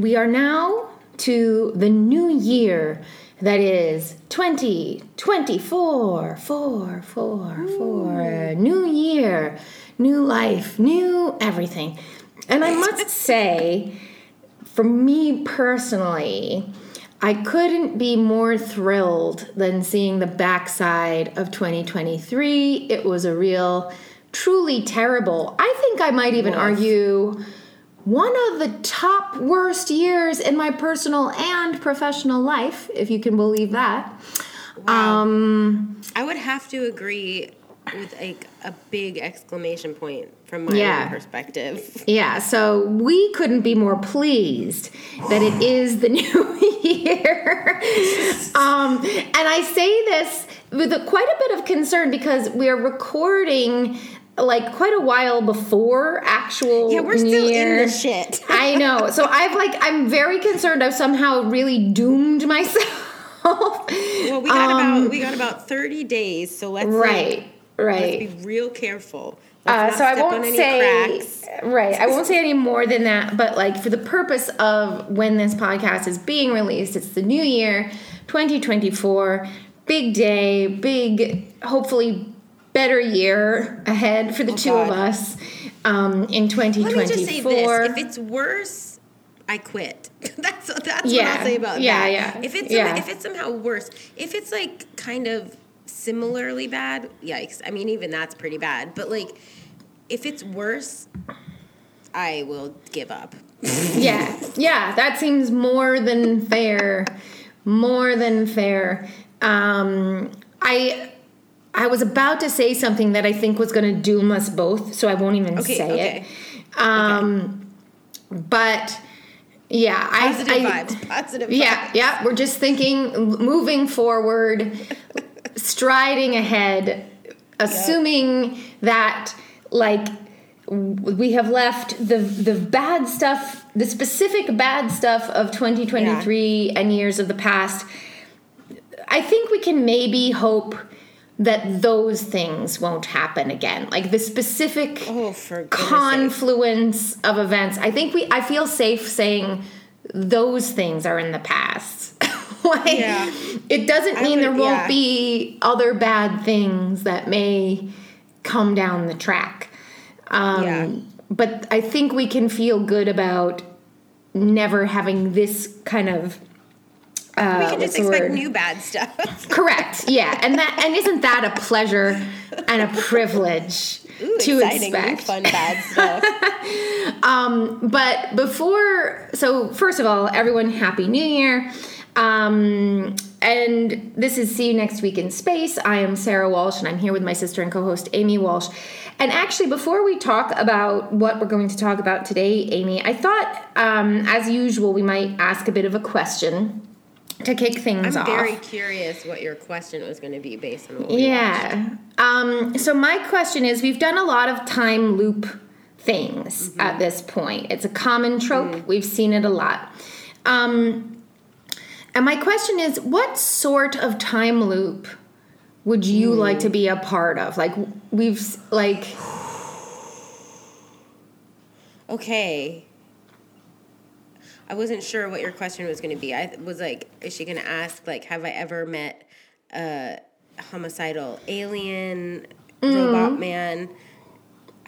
we are now to the new year that is 2024. Four, four, four. New year, new life, new everything. And I must say, for me personally, I couldn't be more thrilled than seeing the backside of 2023. It was a real, truly terrible. I think I might even argue one of the top worst years in my personal and professional life, if you can believe that. Um, I would have to agree with like a big exclamation point from my Yeah. own perspective. Yeah, so we couldn't be more pleased that it is the new year. um, and I say this with a, quite a bit of concern because we are recording like quite a while before actual Yeah, we're New still Year. in the shit. I know. So I've like I'm very concerned I've somehow really doomed myself. Well, we got about we got about thirty days, so let's like, Um, right, right. let's be real careful. Uh, so I won't say cracks. right. I won't say any more than that. But like for the purpose of when this podcast is being released, it's the new year, 2024, big day, big, hopefully better year ahead for the two of Oh, us um, in 2024. Let me just say this: if it's worse, I quit. that's that's what I'll say about Yeah, that. yeah, If it's yeah. if it's somehow worse, if it's like kind of similarly bad, yikes! I mean, even that's pretty bad. But like, if it's worse, I will give up. yeah, yeah, that seems more than fair. More than fair. Um, I I was about to say something that I think was going to doom us both, so I won't even Okay, say okay. it. Um, but yeah, Positive I, I vibes. Positive. yeah, vibes. yeah. We're just thinking, moving forward, striding ahead, assuming that like we have left the the bad stuff, the specific bad stuff of 2023 and years of the past. I think we can maybe hope that those things won't happen again. Like the specific Oh, goodness sake. confluence of events. I think we I feel safe saying those things are in the past. like Yeah. it doesn't I mean would- there won't yeah. be other bad things that may come down the track. Um, Yeah. but I think we can feel good about never having this kind of uh, We can just expect new bad stuff. Correct. Yeah, and that and isn't that a pleasure and a privilege Ooh, to exciting, expect? fun bad stuff. um, But before, so first of all, everyone, happy New Year. Um, and this is See You Next Week in Space. I am Sarah Walsh, and I'm here with my sister and co host, Amy Walsh. And actually, before we talk about what we're going to talk about today, Amy, I thought, um, as usual, we might ask a bit of a question to kick things off. I'm very curious what your question was going to be based on what we. Yeah. Um, so my question is: We've done a lot of time loop things Mm-hmm. at this point. It's a common trope. We've seen it a lot. Um, and my question is: What sort of time loop would you like to be a part of? Like we've like Okay. I wasn't sure what your question was going to be. I was like, is she going to ask, like, have I ever met a homicidal alien, mm-hmm. robot man?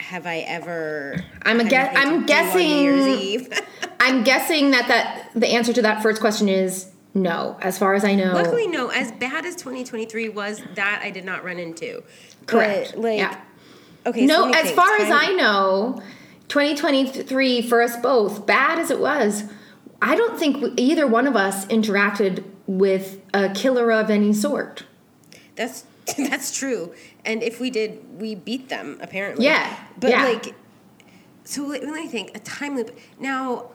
have I ever? I'm a guess. I'm to do on New Year's Eve? guessing. I'm guessing that that the answer to that first question is no. As far as I know, Luckily, no. As bad as 2023 was, that I did not run into. correct. But, like, yeah. okay. No, me as far as I know, 2023 for us both, bad as it was, I don't think either one of us interacted with a killer of any sort. That's that's true. And if we did, we beat them apparently. Yeah, But yeah. like, so let me think. A time loop. Now,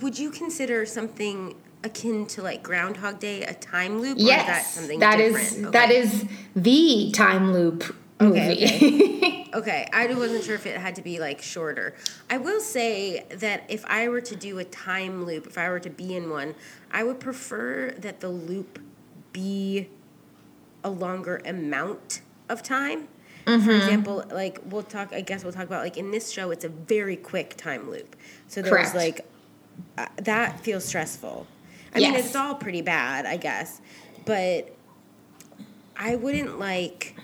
would you consider something akin to like Groundhog Day a time loop? Or is that Yes, something that is different? that Okay. is the time loop movie. Okay, Okay, I wasn't sure if it had to be like shorter. I will say that if I were to do a time loop, if I were to be in one, I would prefer that the loop be a longer amount of time. For Mm-hmm. example, like we'll talk. I guess we'll talk about like in this show, it's a very quick time loop. So there's Correct. like uh, that feels stressful. I mean, it's all pretty bad, I guess, but I wouldn't like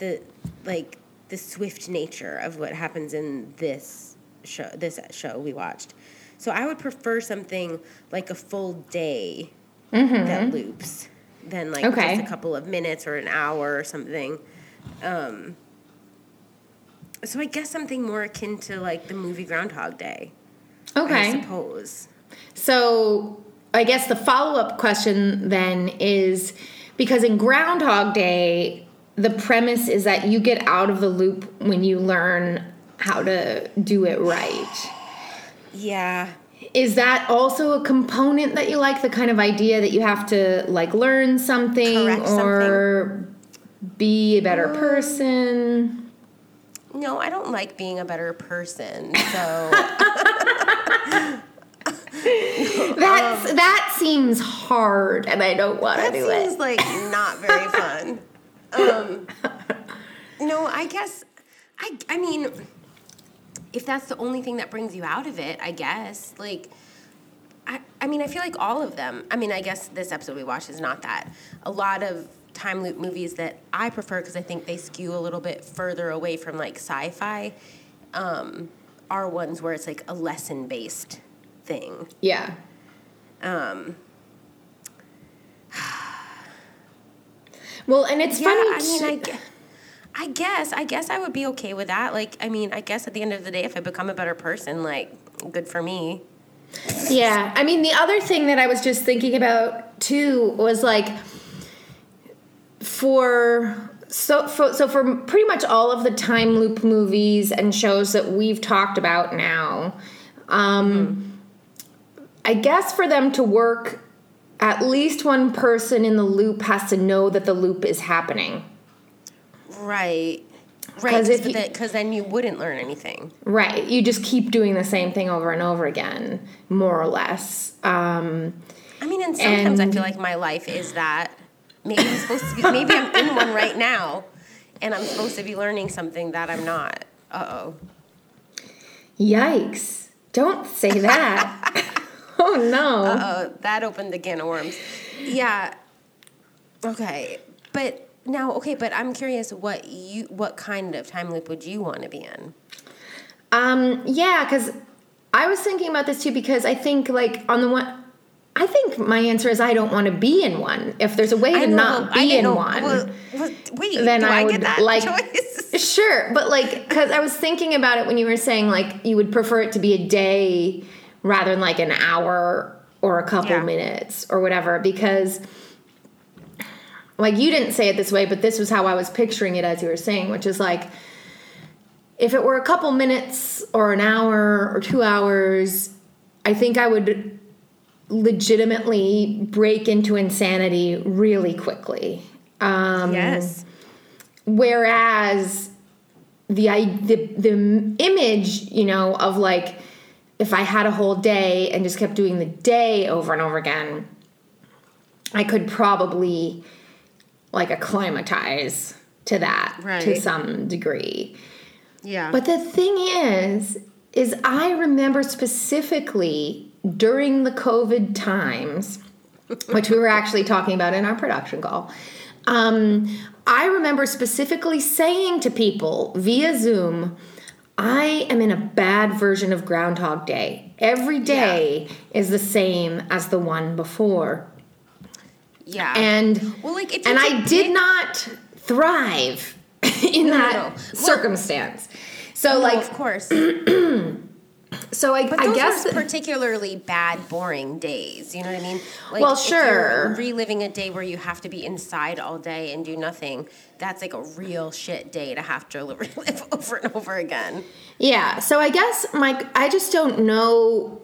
the like the swift nature of what happens in this show this show we watched. So I would prefer something like a full day that loops than like Okay. just a couple of minutes or an hour or something. Um, so I guess something more akin to like the movie Groundhog Day. Okay. I suppose. So I guess the follow up question then is because in Groundhog Day, the premise is that you get out of the loop when you learn how to do it right. Yeah. Is that also a component that you like? The kind of idea that you have to like learn something Correct or be a better mm. person? No, I don't like being a better person. So That's um. that seems hard, and I don't want to that do seems it. like not very fun. Um, no, I guess I. I mean, if that's the only thing that brings you out of it, I guess like. I, I mean, I feel like all of them. I mean, I guess this episode we watched is not that. A lot of time loop movies that I prefer because I think they skew a little bit further away from like sci-fi um, are ones where it's like a lesson based thing. Yeah. Um, Well, and it's yeah, funny. I mean, I, I guess, I guess I would be okay with that. Like, I mean, I guess at the end of the day, if I become a better person, like, good for me. Yeah, I mean the other thing that I was just thinking about too was like for so for, so for pretty much all of the time loop movies and shows that we've talked about now, um, I guess for them to work, at least one person in the loop has to know that the loop is happening. Right. Right. Because then you wouldn't learn anything. Right, you just keep doing the same thing over and over again, more or less. Um, I mean, and sometimes I feel like my life is that. Maybe I'm supposed to be, maybe I'm in one right now, and I'm supposed to be learning something that I'm not. Uh oh. Yikes. Don't say that. oh no. Uh, oh, that opened the can of worms. Yeah. Okay, but now, okay, but I'm curious what you, what kind of time loop would you want to be in? Um yeah, cuz I was thinking about this too because I think like on the one I think my answer is I don't want to be in one. If there's a way to not be in know- one. well, well, wait, then do I, I, would get that like choice? Sure, but like cuz I was thinking about it when you were saying like you would prefer it to be a day rather than like an hour or a couple Yeah. minutes or whatever because like you didn't say it this way, but this was how I was picturing it as you were saying, which is like if it were a couple minutes or an hour or 2 hours, I think I would legitimately break into insanity really quickly. Um yes. whereas the the the image you know of like if i had a whole day and just kept doing the day over and over again i could probably like acclimatize to that to some degree Yeah. but the thing is, is I remember specifically during the COVID times, which we were actually talking about in our production call. Um, I remember specifically saying to people via Zoom, I am in a bad version of Groundhog Day. Every day is the same as the one before. Yeah. And well, like and I did big- not thrive in that no. Well- circumstance. So No, like of course. so I, But I guess particularly bad, boring days. You know what I mean? Like, Well, sure. reliving a day where you have to be inside all day and do nothing. That's like a real shit day to have to relive over and over again. Yeah. So I guess Mike, I just don't know.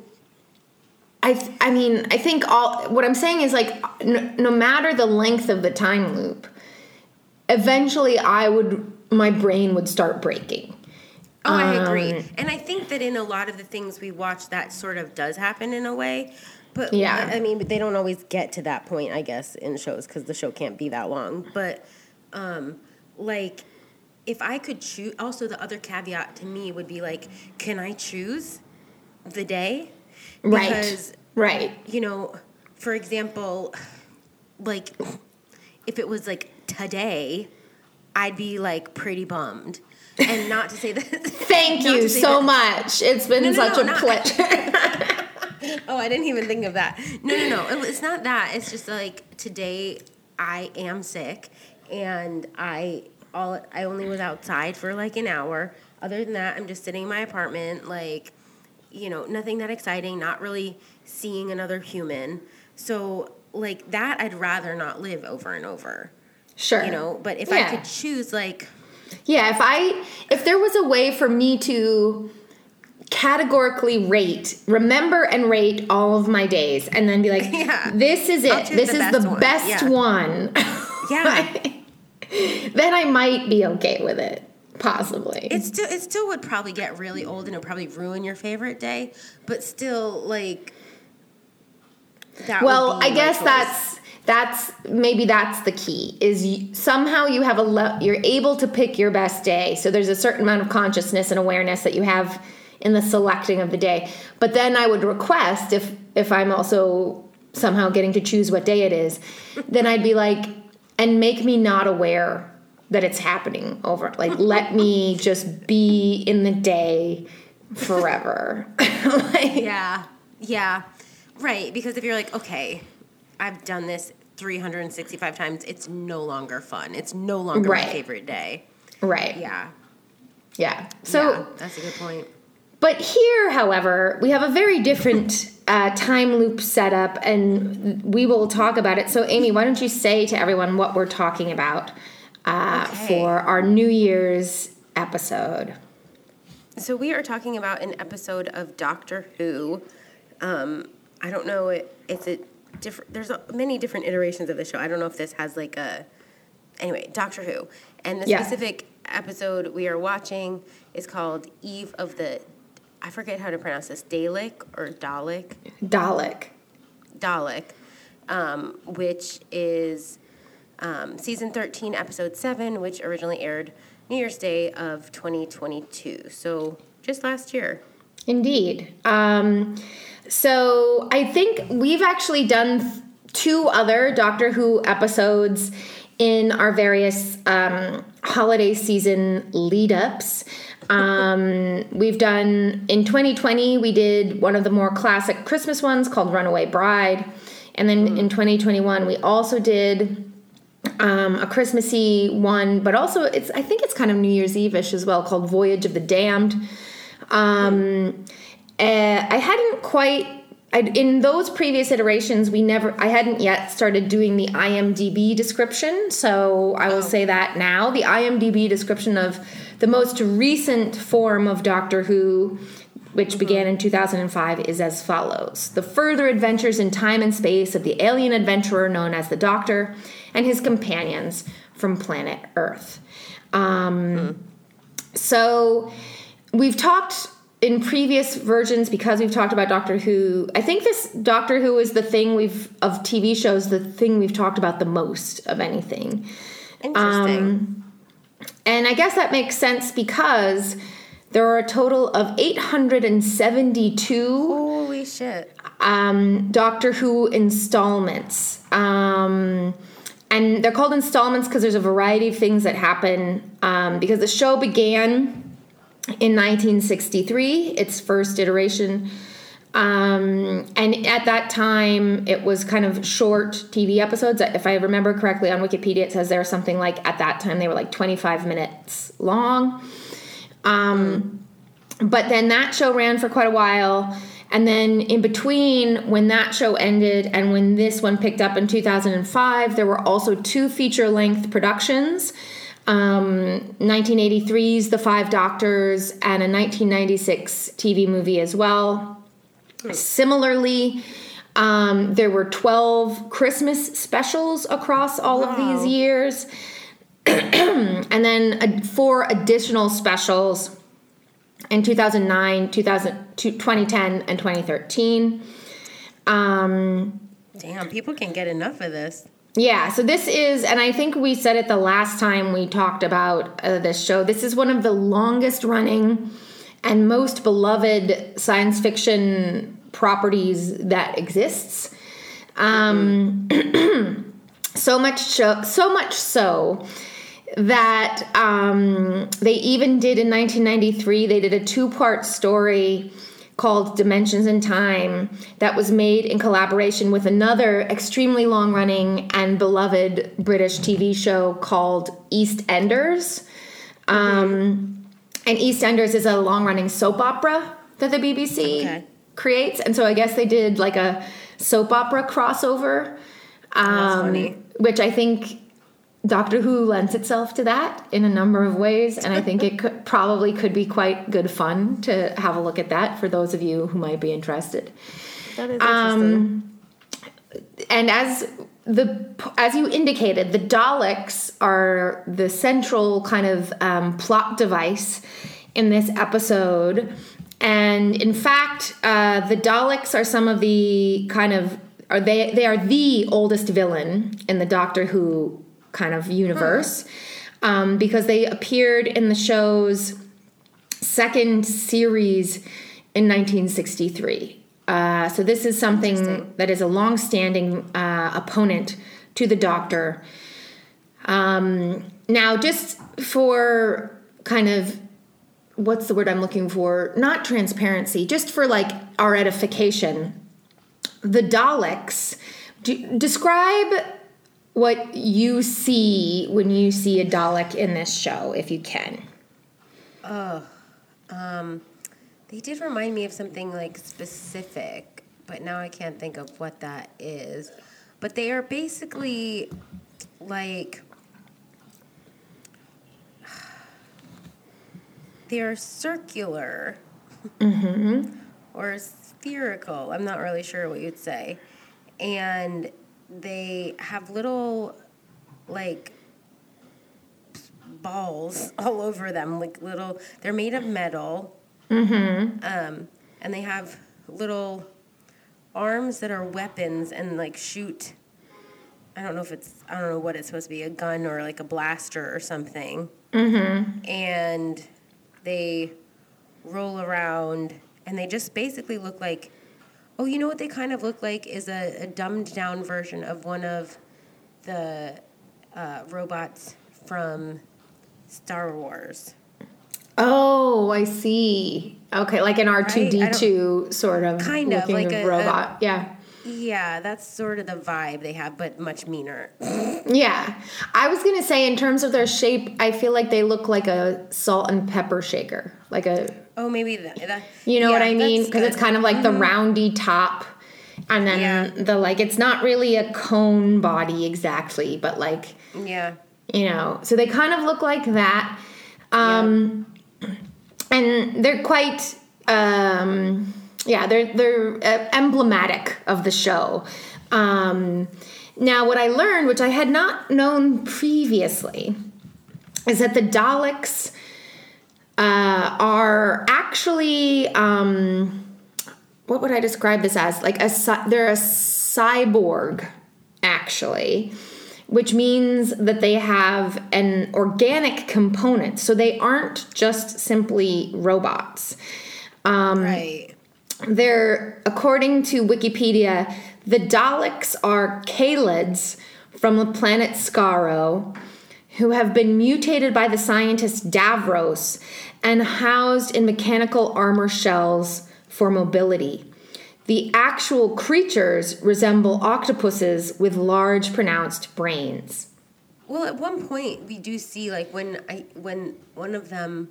I I mean, I think all what I'm saying is like no, no matter the length of the time loop, eventually I would my brain would start breaking. Oh, I agree. Um, And I think that in a lot of the things we watch, that sort of does happen in a way. But Yeah. I mean, they don't always get to that point, I guess, in shows because the show can't be that long. But um, like, if I could choose, also the other caveat to me would be like, can I choose the day? Right. Right. you know, for example, like if it was like today, I'd be like pretty bummed. And not to say that. Thank you so that- much. It's been No, no, such no, a pleasure. Oh, I didn't even think of that. No, no, no. It's not that. It's just like today I am sick and I all I only was outside for like an hour. Other than that, I'm just sitting in my apartment like you know, nothing that exciting, not really seeing another human. So like that I'd rather not live over and over. sure. You know, but if Yeah. I could choose like Yeah, if I if there was a way for me to categorically rate, remember and rate all of my days and then be like, Yeah. this is it. This the is best the one. best Yeah. one. yeah. then I might be okay with it. Possibly. It still it still would probably get really old and it would probably ruin your favorite day, but still like that would well, I guess that's that's maybe that's the key is you, somehow you have a le- you're able to pick your best day. So there's a certain amount of consciousness and awareness that you have in the selecting of the day. But then I would request if if I'm also somehow getting to choose what day it is, then I'd be like and make me not aware that it's happening over like let me just be in the day forever. like, Yeah. Yeah. Right, because if you're like, okay, I've done this 365 times, it's no longer fun. It's no longer Right. my favorite day. Right. Yeah. Yeah. So yeah, that's a good point. But here, however, we have a very different uh, time loop setup, and we will talk about it. So, Amy, why don't you say to everyone what we're talking about uh, Okay. for our New Year's episode? So we are talking about an episode of Doctor Who. Um, I don't know. It, it's a different. There's a, many different iterations of the show. I don't know if this has like a. Anyway, Doctor Who, and the Yeah. specific episode we are watching is called Eve of the. I forget how to pronounce this. Dalek or Dalek. Dalek. Dalek, um, which is um, season 13, episode 7, which originally aired New Year's Day of 2022. So just last year. Indeed. Um, so I think we've actually done two other Doctor Who episodes in our various um, holiday season lead ups. Um, we've done in 2020, we did one of the more classic Christmas ones called Runaway Bride. And then in 2021, we also did um, a Christmassy one, but also it's I think it's kind of New Year's Eve-ish as well, called Voyage of the Damned. Um, uh, I hadn't quite. I, in those previous iterations, we never. I hadn't yet started doing the IMDb description, so I will say that now. The IMDb description of the most recent form of Doctor Who, which began in 2005, is as follows: The further adventures in time and space of the alien adventurer known as the Doctor and his companions from planet Earth. Um, So we've talked in previous versions because we've talked about Doctor Who. I think this Doctor Who is the thing we've of TV shows the thing we've talked about the most of anything. Interesting. And I guess that makes sense because there are a total of 872 Holy shit. um, Doctor Who installments. Um, and they're called installments because there's a variety of things that happen. Um, because the show began in 1963, its first iteration. Um, and at that time, it was kind of short TV episodes. If I remember correctly on Wikipedia, it says there was something like at that time they were like 25 minutes long. Um, but then that show ran for quite a while. And then in between, when that show ended and when this one picked up in 2005, there were also two feature length productions um, 1983's The Five Doctors and a 1996 TV movie as well. Similarly, um, there were 12 Christmas specials across all of these years. and then uh, four additional specials in 2009, 2000, 2010, and 2013. Um, Damn, people can get enough of this. Yeah, so this is, and I think we said it the last time we talked about uh, this show. This is one of the longest running and most beloved science fiction properties that exists. Um, so much so, so much so that um, they even did in 1993. They did a two-part story called Dimensions in Time that was made in collaboration with another extremely long running and beloved British TV show called EastEnders. Um, and EastEnders is a long running soap opera that the BBC Okay. creates. And so I guess they did like a soap opera crossover. Um, funny. Which I think Doctor Who lends itself to that in a number of ways, and I think it could, probably could be quite good fun to have a look at that for those of you who might be interested. That is Um, and as the as you indicated, the Daleks are the central kind of um, plot device in this episode, and in fact, uh, the Daleks are some of the kind of are they they are the oldest villain in the Doctor Who kind of universe um, because they appeared in the show's second series in 1963. Uh, so this is something that is a long-standing uh, opponent to the Doctor. Um, now, just for kind of what's the word I'm looking for? Not transparency, just for like our edification. The Daleks. Do, describe what you see when you see a Dalek in this show, if you can. Oh, They did remind me of something like specific, but now I can't think of what that is. But they are basically like they are circular mm-hmm. or spherical. I'm not really sure what you'd say. And they have little like balls all over them, like little. They're made of metal, um, and they have little arms that are weapons and like shoot. I don't know if it's I don't know what it's supposed to be a gun or like a blaster or something. Mm-hmm. And they roll around and they just basically look like. Oh, you know what they kind of look like is a, a dumbed down version of one of the uh, robots from Star Wars. Oh, I see. Okay, like an R two D two sort of Kind of, looking like a- robot. yeah, Yeah, that's sort of the vibe they have, but much meaner. yeah. I was gonna say in terms of their shape, I feel like they look like a salt and pepper shaker, like a Oh, maybe that. that you know what I mean? Because it's. Mm-hmm. kind of like the roundy top, and then Yeah. the like. It's not really a cone body exactly, but like Yeah. you know so they kind of look like that um and they're quite um yeah they're they're uh, emblematic of the show um now what i learned which i had not known previously is that the daleks uh, are actually um what would i describe this as like a they're a cyborg actually which means that they have an organic component. So they aren't just simply robots. Um, Right. They're, according to Wikipedia, the Daleks are Kaleds from the planet Skaro who have been mutated by the scientist Davros and housed in mechanical armor shells for mobility. The actual creatures resemble octopuses with large, pronounced brains. Well, at one point we do see like when I when one of them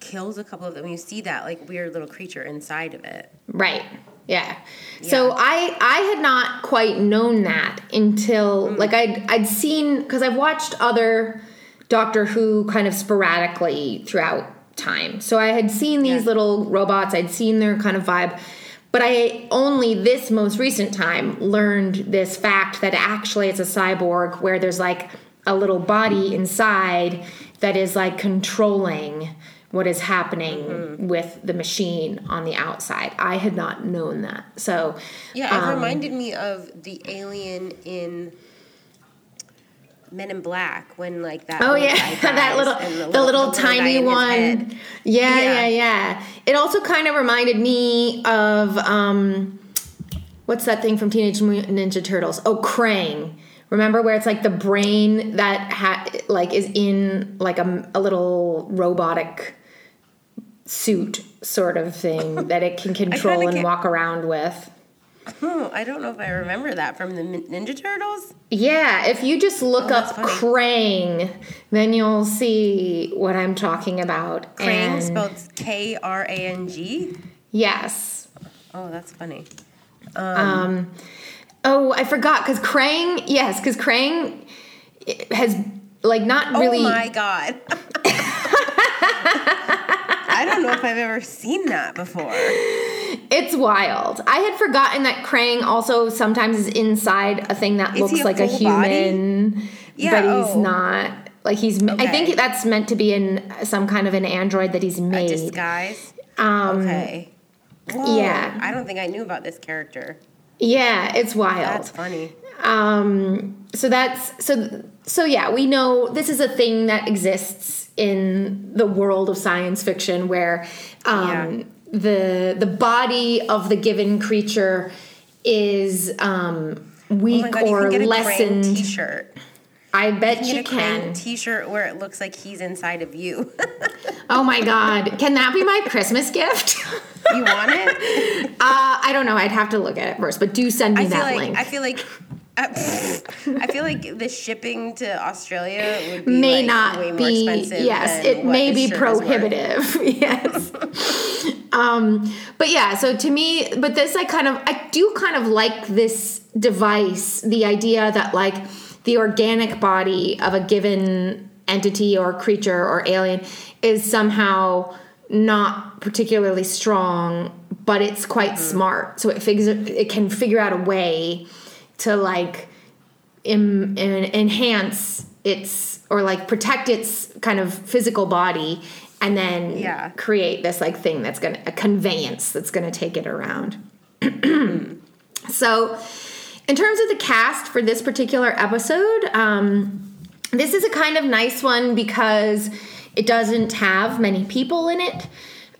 kills a couple of them, you see that like weird little creature inside of it. Right. Yeah. So I I had not quite known that until mm. like I'd I'd seen because I've watched other Doctor Who kind of sporadically throughout time. So I had seen these Yeah. little robots, I'd seen their kind of vibe, but I only this most recent time learned this fact that actually it's a cyborg where there's like a little body inside that is like controlling what is happening Mm-hmm. with the machine on the outside. I had not known that. So Yeah, it um, reminded me of the alien in Men in Black when like that. Oh yeah, that little, and the little, tiny one. Yeah, Yeah. yeah, yeah. It also kind of reminded me of um, what's that thing from Teenage Mutant Ninja Turtles? Oh, Krang. Remember where it's like the brain that ha- like is in like a, a little robotic suit sort of thing that it can control and can't- walk around with. Oh, I don't know if I remember that from the Ninja Turtles. Yeah, if you just look Oh, up. Krang, then you'll see what I'm talking about. Krang And- spelled K R A N G. Yes. Oh, that's funny. Um. Oh, I forgot because Krang. Yes, because Krang has like not really. Oh my god. I don't know if I've ever seen that before. It's wild. I had forgotten that Krang also sometimes is inside a thing that Is looks a like a body? human, Yeah, but he's oh. not. Like he's. I think that's meant to be in some kind of an android that he's made. A disguise. Um, Okay. Whoa, yeah. I don't think I knew about this character. Yeah, it's wild. That's funny. um so that's so so yeah we know this is a thing that exists in the world of science fiction where um the the body of the given creature is um Oh weak my god, or lessened. T-shirt. i bet You you, can get a Krang can. T-shirt where it looks like he's inside of you. oh my god. Can that be my christmas gift? You want it? uh i don't know. I'd have to look at it first but do send me I feel that like link. I feel like uh, I feel like the shipping to Australia would be may like, not way more be expensive. yes it may be shirt is worth. prohibitive yes um but yeah so to me but this i kind of i do kind of like this device the idea that like the organic body of a given entity or creature or alien is somehow not particularly strong but it's quite Mm-hmm. smart so it figures it can figure out a way to like enhance its or like protect its kind of physical body and then Yeah. create this like thing that's gonna a conveyance that's gonna take it around so in terms of the cast for this particular episode um, this is a kind of nice one because it doesn't have many people in it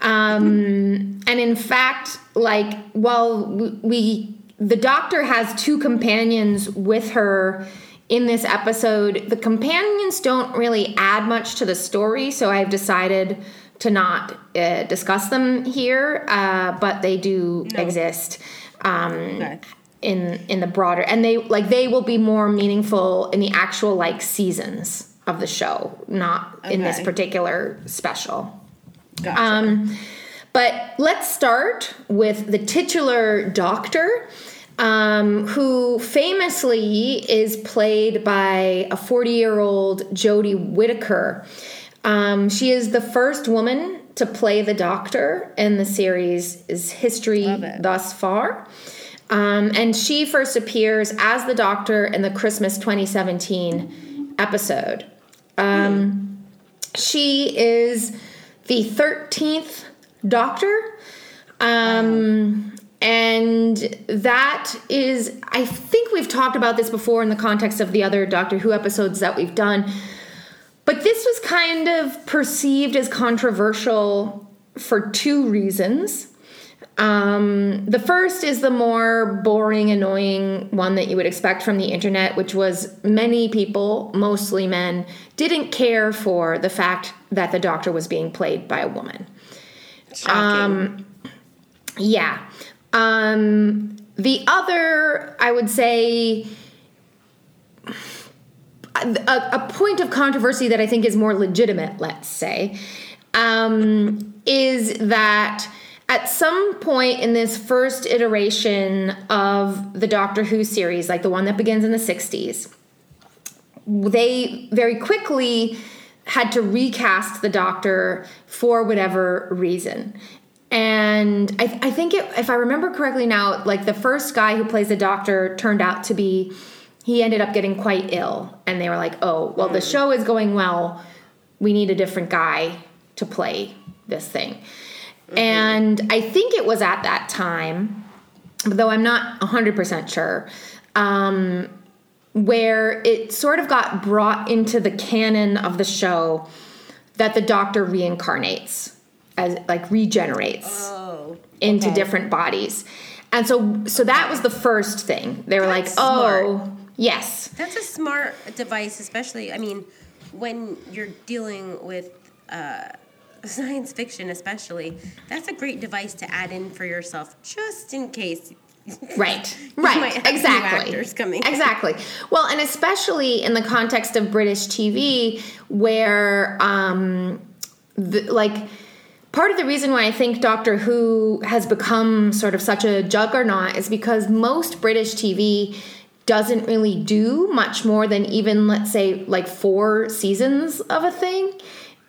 um, and in fact like while we the doctor has two companions with her in this episode. The companions don't really add much to the story so i've decided to not uh, discuss them here uh, but they do exist um, Okay. in in the broader and they like they will be more meaningful in the actual like seasons of the show not in this particular special. Gotcha. um, but let's start with the titular doctor, um, who famously is played by a 40 year old Jodie Whittaker. Um, she is the first woman to play the doctor in the series' history thus far. Um, and she first appears as the doctor in the Christmas 2017 episode. Um, she is the 13th doctor. Um, and that is, I think we've talked about this before in the context of the other Doctor Who episodes that we've done. But this was kind of perceived as controversial for two reasons. Um, the first is the more boring, annoying one that you would expect from the internet, which was many people, mostly men, didn't care for the fact that the doctor was being played by a woman. Shocking. Yeah. Um, the other, I would say, a, a point of controversy that I think is more legitimate, let's say, um, is that at some point in this first iteration of the Doctor Who series, like the one that begins in the 60s, they very quickly had to recast the Doctor for whatever reason. And I, I think it, if I remember correctly now, like the first guy who plays the Doctor turned out to be, he ended up getting quite ill. And they were like, oh, well, the show is going well. We need a different guy to play this thing. And I think it was at that time, though I'm not 100% sure, um, where it sort of got brought into the canon of the show that the doctor reincarnates as like regenerates oh. into different bodies. And so so that was the first thing. They were That's like, "Oh, yes." That's a smart device, especially. I mean, when you're dealing with uh, science fiction, especially. That's a great device to add in for yourself, just in case. Right. Right. Exactly. coming. Exactly. Well, and especially in the context of British TV, where, um, the, like, part of the reason why I think Doctor Who has become sort of such a juggernaut is because most British TV doesn't really do much more than even, let's say, like four seasons of a thing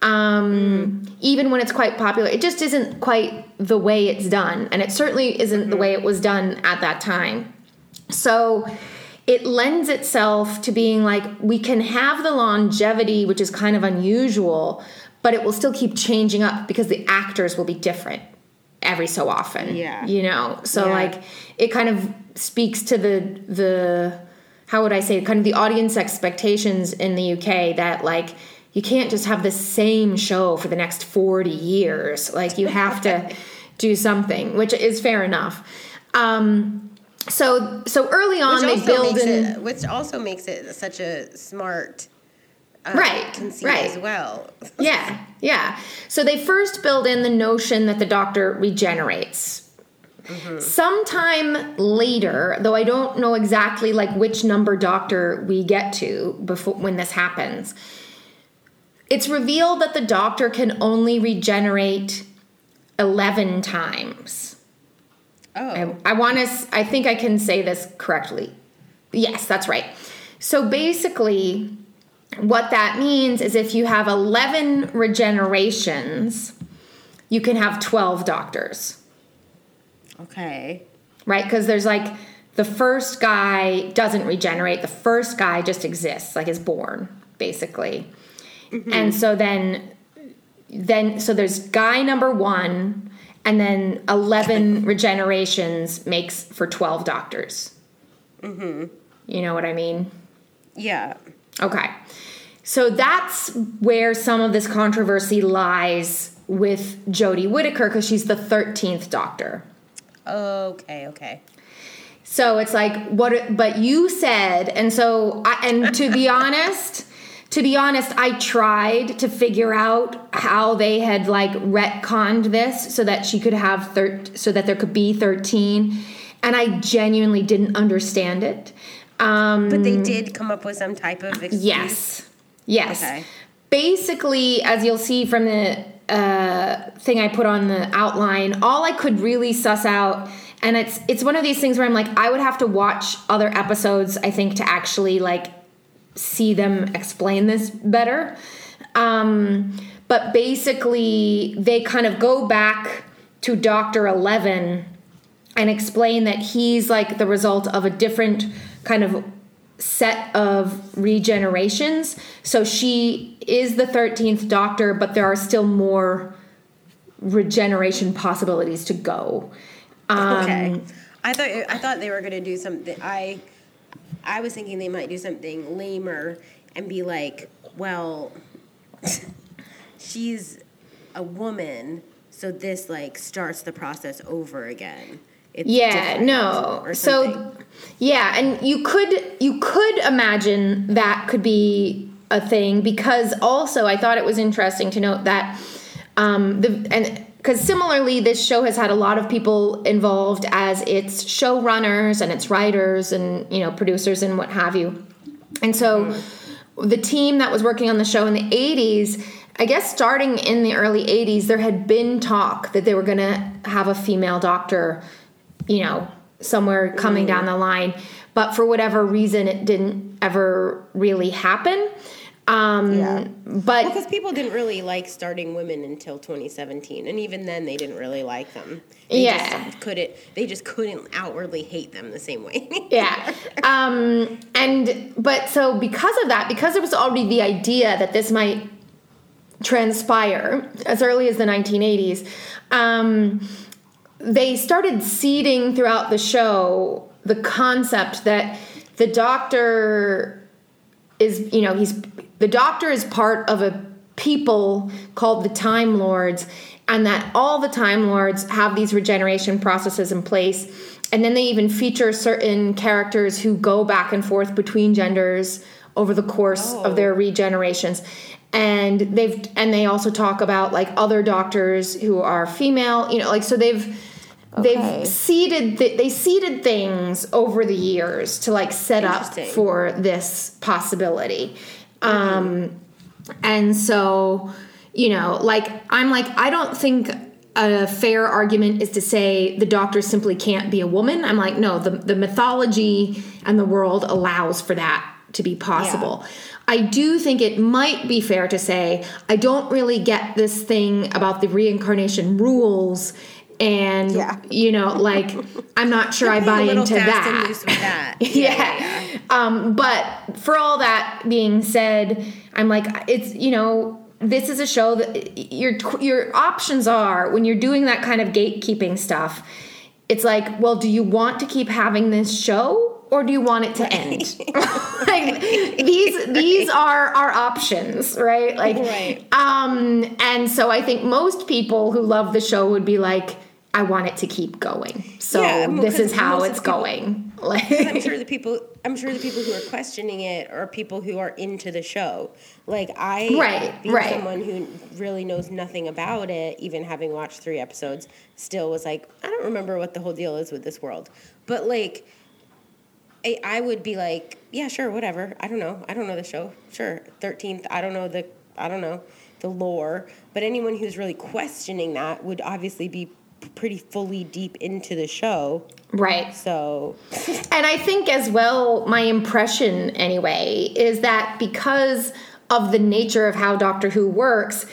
um, even when it's quite popular. It just isn't quite the way it's done, and it certainly isn't the way it was done at that time. So it lends itself to being like we can have the longevity, which is kind of unusual, but it will still keep changing up because the actors will be different every so often. Yeah. you know. So Yeah. like it kind of speaks to the the how would I say kind of the audience expectations in the UK that like you can't just have the same show for the next 40 years. Like you have to do something, which is fair enough. Um, so so early on Which they build in it, which also makes it such a smart uh, Right, right. as well. Yeah, yeah. So they first build in the notion that the doctor regenerates. Sometime later, though I don't know exactly like which number doctor we get to before when this happens, it's revealed that the doctor can only regenerate 11 times. Oh, I, I want to. I think I can say this correctly. Yes, that's right. So basically, what that means is if you have 11 regenerations, you can have 12 doctors, okay. right? Because there's like the first guy doesn't regenerate, the first guy just exists, like is born, basically. And so then then so there's guy number 1 and then 11 regenerations makes for 12 doctors. Mhm. You know what I mean? Yeah. Okay. So that's where some of this controversy lies with Jodie Whittaker because she's the 13th doctor. Okay. Okay. So it's like what but you said and so I, and to be honest, to be honest, I tried to figure out how they had like retconned this so that she could have thir- so that there could be 13 and I genuinely didn't understand it. Um But they did come up with some type of excuse. Yes. Yes. Okay. Basically, as you'll see from the uh, thing I put on the outline, all I could really suss out, and it's it's one of these things where I'm like, I would have to watch other episodes, I think, to actually like see them explain this better. Um, but basically, they kind of go back to Doctor Eleven and explain that he's like the result of a different kind of set of regenerations. So she is the 13th doctor, but there are still more regeneration possibilities to go. Um, Okay. I thought I thought they were gonna do something. I I was thinking they might do something lamer and be like, well, she's a woman, so this like starts the process over again. It's yeah no. or so yeah and you could you could imagine that could be a thing because also i thought it was interesting to note that um the and because similarly this show has had a lot of people involved as its showrunners and its writers and you know producers and what have you. And so the team that was working on the show in the 80s i guess starting in the early 80s there had been talk that they were going to have a female doctor you know, somewhere coming down the line. But for whatever reason, it didn't ever really happen. Um, Yeah. But because people didn't really like starting women until 2017, and even then they didn't really like them. They Yeah. just couldn't. They just couldn't outwardly hate them the same way. yeah. Um, and but so because of that, because there was already the idea that this might transpire as early as the 1980s, um, they started seeding throughout the show the concept that the doctor is, you know, he's the doctor is part of a people called the Time Lords, and that all the Time Lords have these regeneration processes in place. And then they even feature certain characters who go back and forth between genders over the course of oh. their regenerations. And they've and they also talk about like other doctors who are female, you know, like so they've Okay. they've seeded th- they seeded things over the years to like set up for this possibility. Um and so, you know, like I'm like I don't think a fair argument is to say the doctor simply can't be a woman. I'm like no, the the mythology and the world allows for that to be possible. I do think it might be fair to say I don't really get this thing about the reincarnation rules and Yeah. you know like I'm not sure I buy a into fast that and loose with that. yeah. Um, but for all that being said, I'm like, it's you know, this is a show that your your options are when you're doing that kind of gatekeeping stuff. It's like, well, do you want to keep having this show? Or do you want it to end? like these these are our options, right? Like Right. um and so I think most people who love the show would be like, I want it to keep going. So Yeah, this is how it's people- going. Like I'm sure the people. I'm sure the people who are questioning it are people who are into the show. Like I, Right, being right. someone who really knows nothing about it, even having watched three episodes, still was like, I don't remember what the whole deal is with this world. But like, I, I would be like, yeah, sure, whatever. I don't know. I don't know the show. Sure, thirteenth. I don't know the. I don't know the lore. But anyone who's really questioning that would obviously be pretty fully deep into the show. Right. So And I think as well, my impression anyway, is that because of the nature of how Doctor Who works,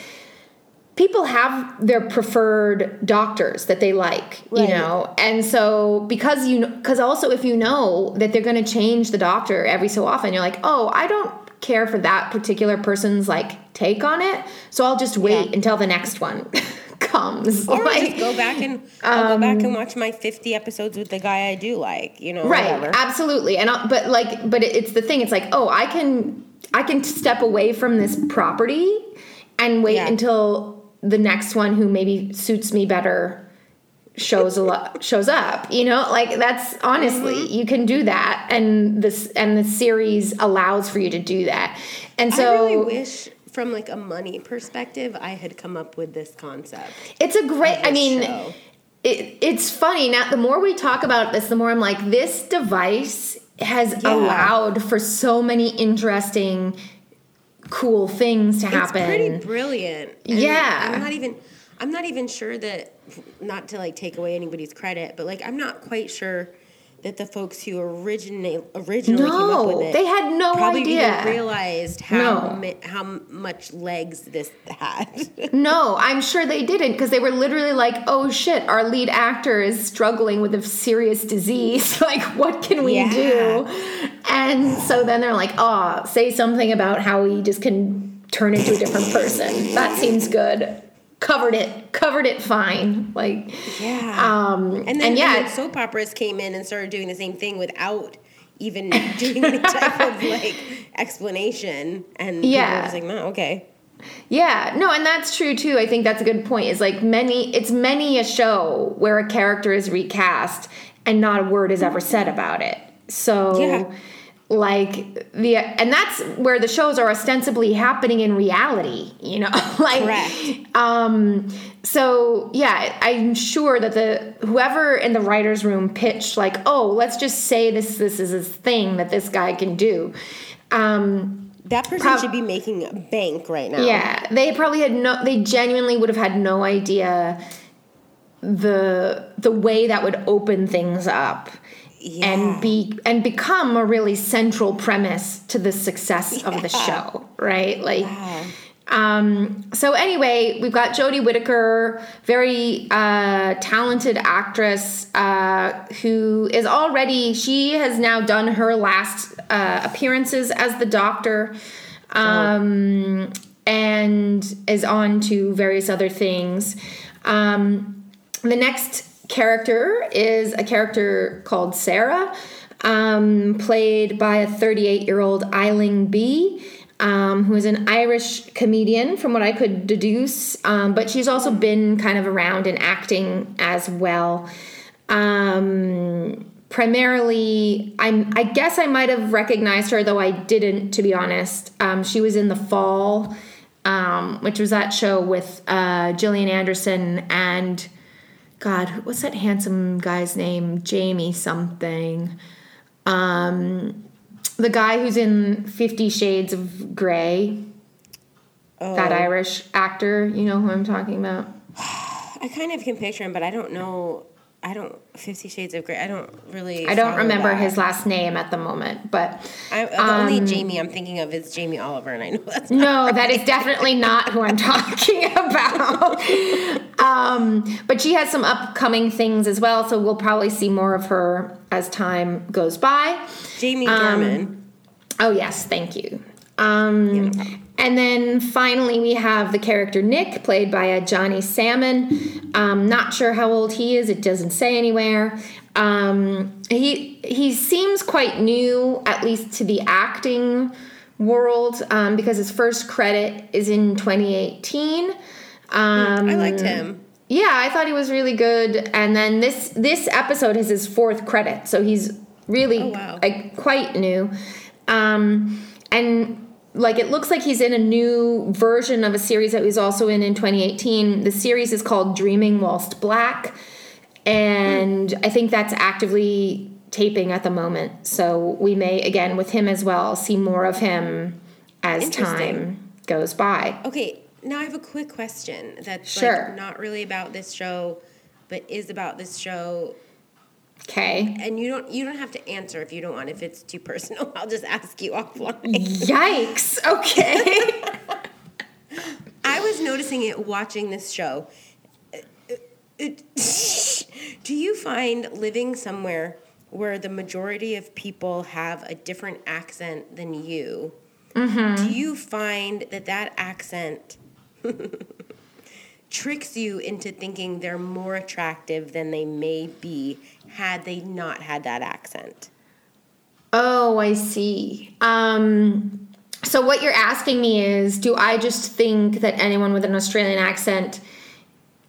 people have their preferred doctors that they like, you know. And so because you because also if you know that they're going to change the doctor every so often, you're like, "Oh, I don't care for that particular person's like take on it, so I'll just wait Yeah. until the next one comes." Or Like- just go back and I'll go back and watch my fifty episodes with the guy I do like, you know, right whatever. absolutely and I'll, but like but it's the thing it's like oh i can i can step away from this property and wait Yeah. until the next one who maybe suits me better shows a lot shows up you know like that's honestly Mm-hmm. you can do that and this and the series allows for you to do that and so I really wish from like a money perspective I had come up with this concept. It's a great. I mean, show. it, it's funny now. The more we talk about this, the more I'm like, this device has Yeah. allowed for so many interesting, cool things to happen. It's pretty brilliant. And Yeah. I'm not even I'm not even sure that not to like take away anybody's credit, but like I'm not quite sure that the folks who originally originally came up with it they had no probably idea. even realized how No. mi- how much legs this had. No, I'm sure they didn't because they were literally like, "Oh shit, our lead actor is struggling with a serious disease. like, what can we Yeah. do?" And so then they're like, "Oh, say something about how he just can turn into a different person. That seems good." Covered it, covered it fine. Like, Yeah. um, And then, and yeah, soap operas came in and started doing the same thing without even doing any type of like explanation. And Yeah. just like, no, okay. Yeah, no, and that's true too. I think that's a good point. Is like many, it's many a show where a character is recast and not a word is ever said about it. So, Yeah. Like the, and that's where the shows are ostensibly happening in reality. You know, like, Correct. um, so yeah, I'm sure that the whoever in the writers' room pitched like, oh, let's just say this this is a thing that this guy can do. Um, That person Prob- should be making a bank right now. yeah, they probably had no. They genuinely would have had no idea the the way that would open things up Yeah. and be and become a really central premise to the success of the show, right? Like. Um, so anyway, we've got Jodie Whittaker, very uh, talented actress uh, who is already. She has now done her last uh, appearances as the Doctor, um, and is on to various other things. Um, the next character is a character called Sarah, um, played by a 38 year old Aisling Bea um, who is an Irish comedian, from what I could deduce, um, but she's also been kind of around in acting as well. Um, primarily, I'm, I guess I might have recognized her, though I didn't, to be honest. Um, she was in The Fall, um, which was that show with uh, Gillian Anderson and, God, what's that handsome guy's name? Jamie something. Um, the guy who's in Fifty Shades of Grey, that Irish actor, you know who I'm talking about? I kind of can picture him, but I don't know. I don't. Fifty Shades of Grey. I don't really. I don't remember that. his last name at the moment, but I, the only Jamie I'm thinking of is Jamie Oliver, and I know that's not no, that is definitely not who I'm talking about. Um, but she has some upcoming things as well, so we'll probably see more of her as time goes by. Jamie Um, Dornan. Oh yes, thank you. Um, and then finally, we have the character Nick, played by Adjani Salmon. Um, not sure how old he is; it doesn't say anywhere. Um, he he seems quite new, at least to the acting world, um, because his first credit is in 2018. Um, I liked him. yeah, I thought he was really good. And then this this episode is his fourth credit, so he's really Oh, wow. like quite new. Um, and like it looks like he's in a new version of a series that he was also in in 2018. The series is called Dreaming Whilst Black, and I think that's actively taping at the moment. So we may again with him as well see more of him as time goes by. Okay, now I have a quick question that's Sure. like not really about this show, but is about this show. Okay. And you don't you don't have to answer if you don't want. If it's too personal, I'll just ask you offline. Yikes. Okay. I was noticing it watching this show. Uh, do you find living somewhere where the majority of people have a different accent than you? Do you find that that accent tricks you into thinking they're more attractive than they may be had they not had that accent? Oh, I see. Um, so what you're asking me is, do I just think that anyone with an Australian accent,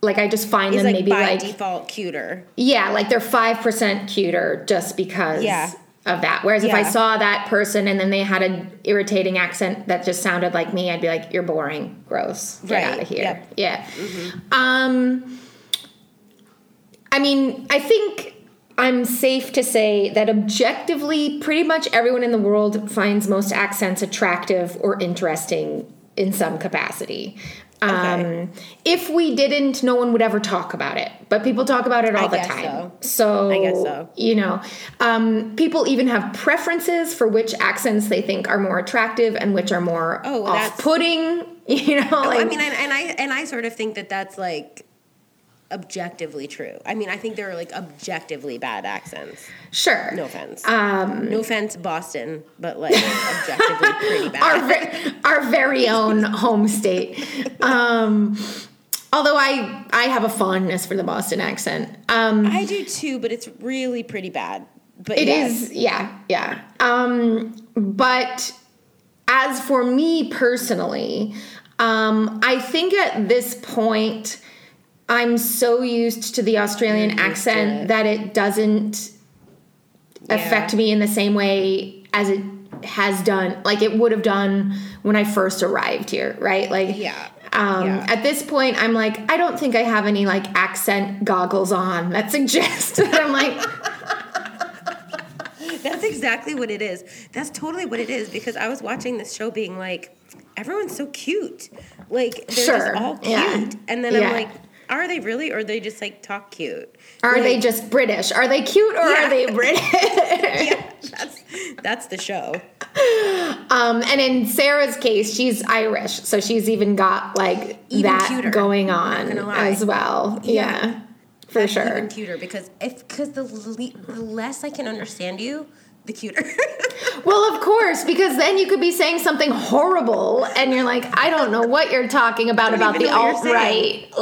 like I just find Is them like maybe by like default cuter. yeah, like they're five percent cuter just because Yeah. Of that. Whereas if I saw that person and then they had an irritating accent that just sounded like me, I'd be like, "You're boring, gross, get Right, out of here." yep. Yeah. Um, I mean, I think I'm safe to say that objectively, pretty much everyone in the world finds most accents attractive or interesting in some capacity. Um, if we didn't, no one would ever talk about it. But people talk about it all I the time. so. So, I guess so. you know, um, people even have preferences for which accents they think are more attractive and which are more Oh, well, off-putting. You know, like I mean, and, and I and I sort of think that that's like objectively true. I mean, I think there are like objectively bad accents. sure. No offense. Um, no offense, Boston, but like objectively pretty bad. our our very own home state. Um, although I I have a fondness for the Boston accent. Um, I do too, but it's really pretty bad. But It yes. is, yeah, yeah. Um, but as for me personally, Um, I think at this point, I'm so used to the Australian accent it. that it doesn't affect me in the same way as it has done, like it would have done when I first arrived here, right? Like, Yeah. Um, Yeah. At this point, I'm like, I don't think I have any like accent goggles on that suggest that I'm like, That's exactly what it is. That's totally what it is because I was watching this show being like, everyone's so cute. Like, they're Sure, just all cute. yeah. And then Yeah. I'm like, are they really? Or they just like talk cute? are Like, they just British? Are they cute or Yeah. are they British? yeah, that's, that's the show. Um, and in Sarah's case, she's Irish, so she's even got like Even that cuter, going on as well. Yeah, Yeah. for That's sure. Even cuter because if because the, le- the less I can understand you, the cuter. Well, of course, because then you could be saying something horrible, and you're like, I don't know what you're talking about about the alt right.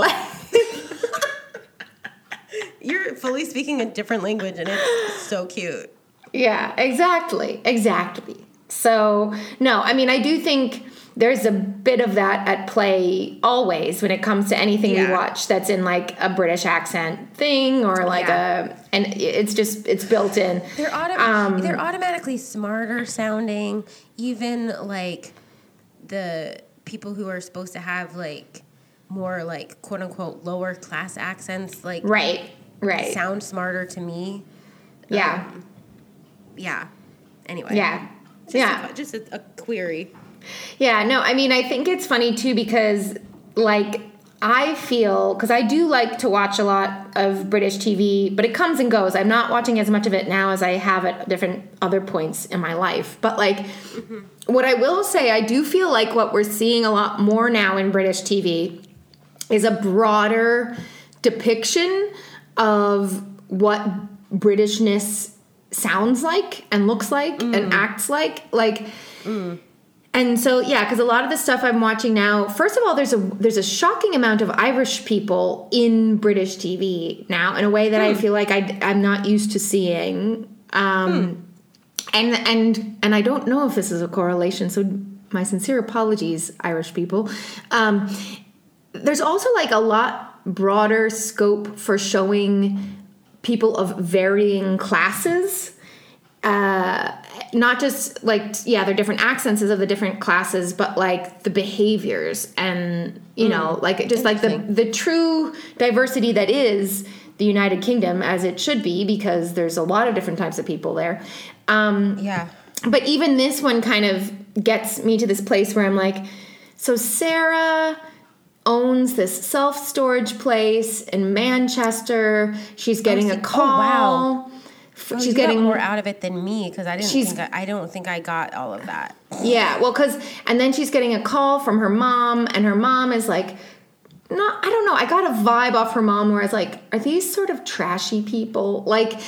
You're fully speaking a different language and it's so cute. Yeah, exactly. Exactly. So, no, I mean, I do think there's a bit of that at play always when it comes to anything we watch that's in like a British accent thing or like Yeah. a, and it's just, it's built in. They're auto- Um, they're automatically smarter sounding. Even like the people who are supposed to have like more like quote unquote lower class accents like Right, right. sound smarter to me. yeah, um, Yeah. Anyway. yeah. Just yeah. A, just a, a query. Yeah, no, I mean, I think it's funny too because, like, I feel because I do like to watch a lot of British TV, but it comes and goes. I'm not watching as much of it now as I have at different other points in my life. But, like, mm-hmm. what I will say, I do feel like what we're seeing a lot more now in British TV is a broader depiction of what Britishness sounds like and looks like and acts like. Like, and so yeah, because a lot of the stuff I'm watching now, first of all, there's a there's a shocking amount of Irish people in British TV now in a way that I feel like I I'm not used to seeing. Um, And and and I don't know if this is a correlation. So my sincere apologies, Irish people. Um, there's also like a lot broader scope for showing people of varying classes. Uh, not just like yeah they're different accents of the different classes but like the behaviors and you know like just like the the true diversity that is the united kingdom as it should be because there's a lot of different types of people there. Um, Yeah. but even this one kind of gets me to this place where I'm like, so Sarah owns this self storage place in Manchester. She's getting a oh, call. wow. Oh, She's getting more out of it than me because I didn't She's- think I, I don't think I got all of that. Yeah, well, because and then she's getting a call from her mom, and her mom is like, no, I don't know. I got a vibe off her mom where I was like, are these sort of trashy people? Like,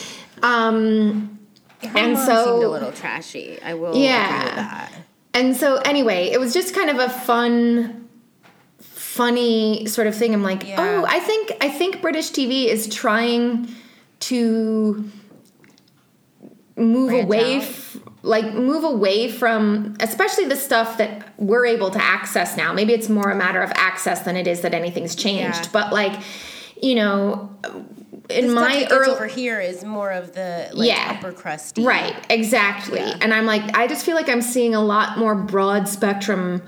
um, Her And so- seemed a little trashy. I will Yeah. agree with that. And so anyway, it was just kind of a fun funny sort of thing. I'm like, Yeah. "Oh, I think I think British TV is trying to move Branch away f- like move away from especially the stuff that we're able to access now. Maybe it's more a matter of access than it is that anything's changed. Yeah. But like, you know, in The my early over here is more of the like Yeah. upper crusty. Right, exactly. Yeah. And I'm like, I just feel like I'm seeing a lot more broad spectrum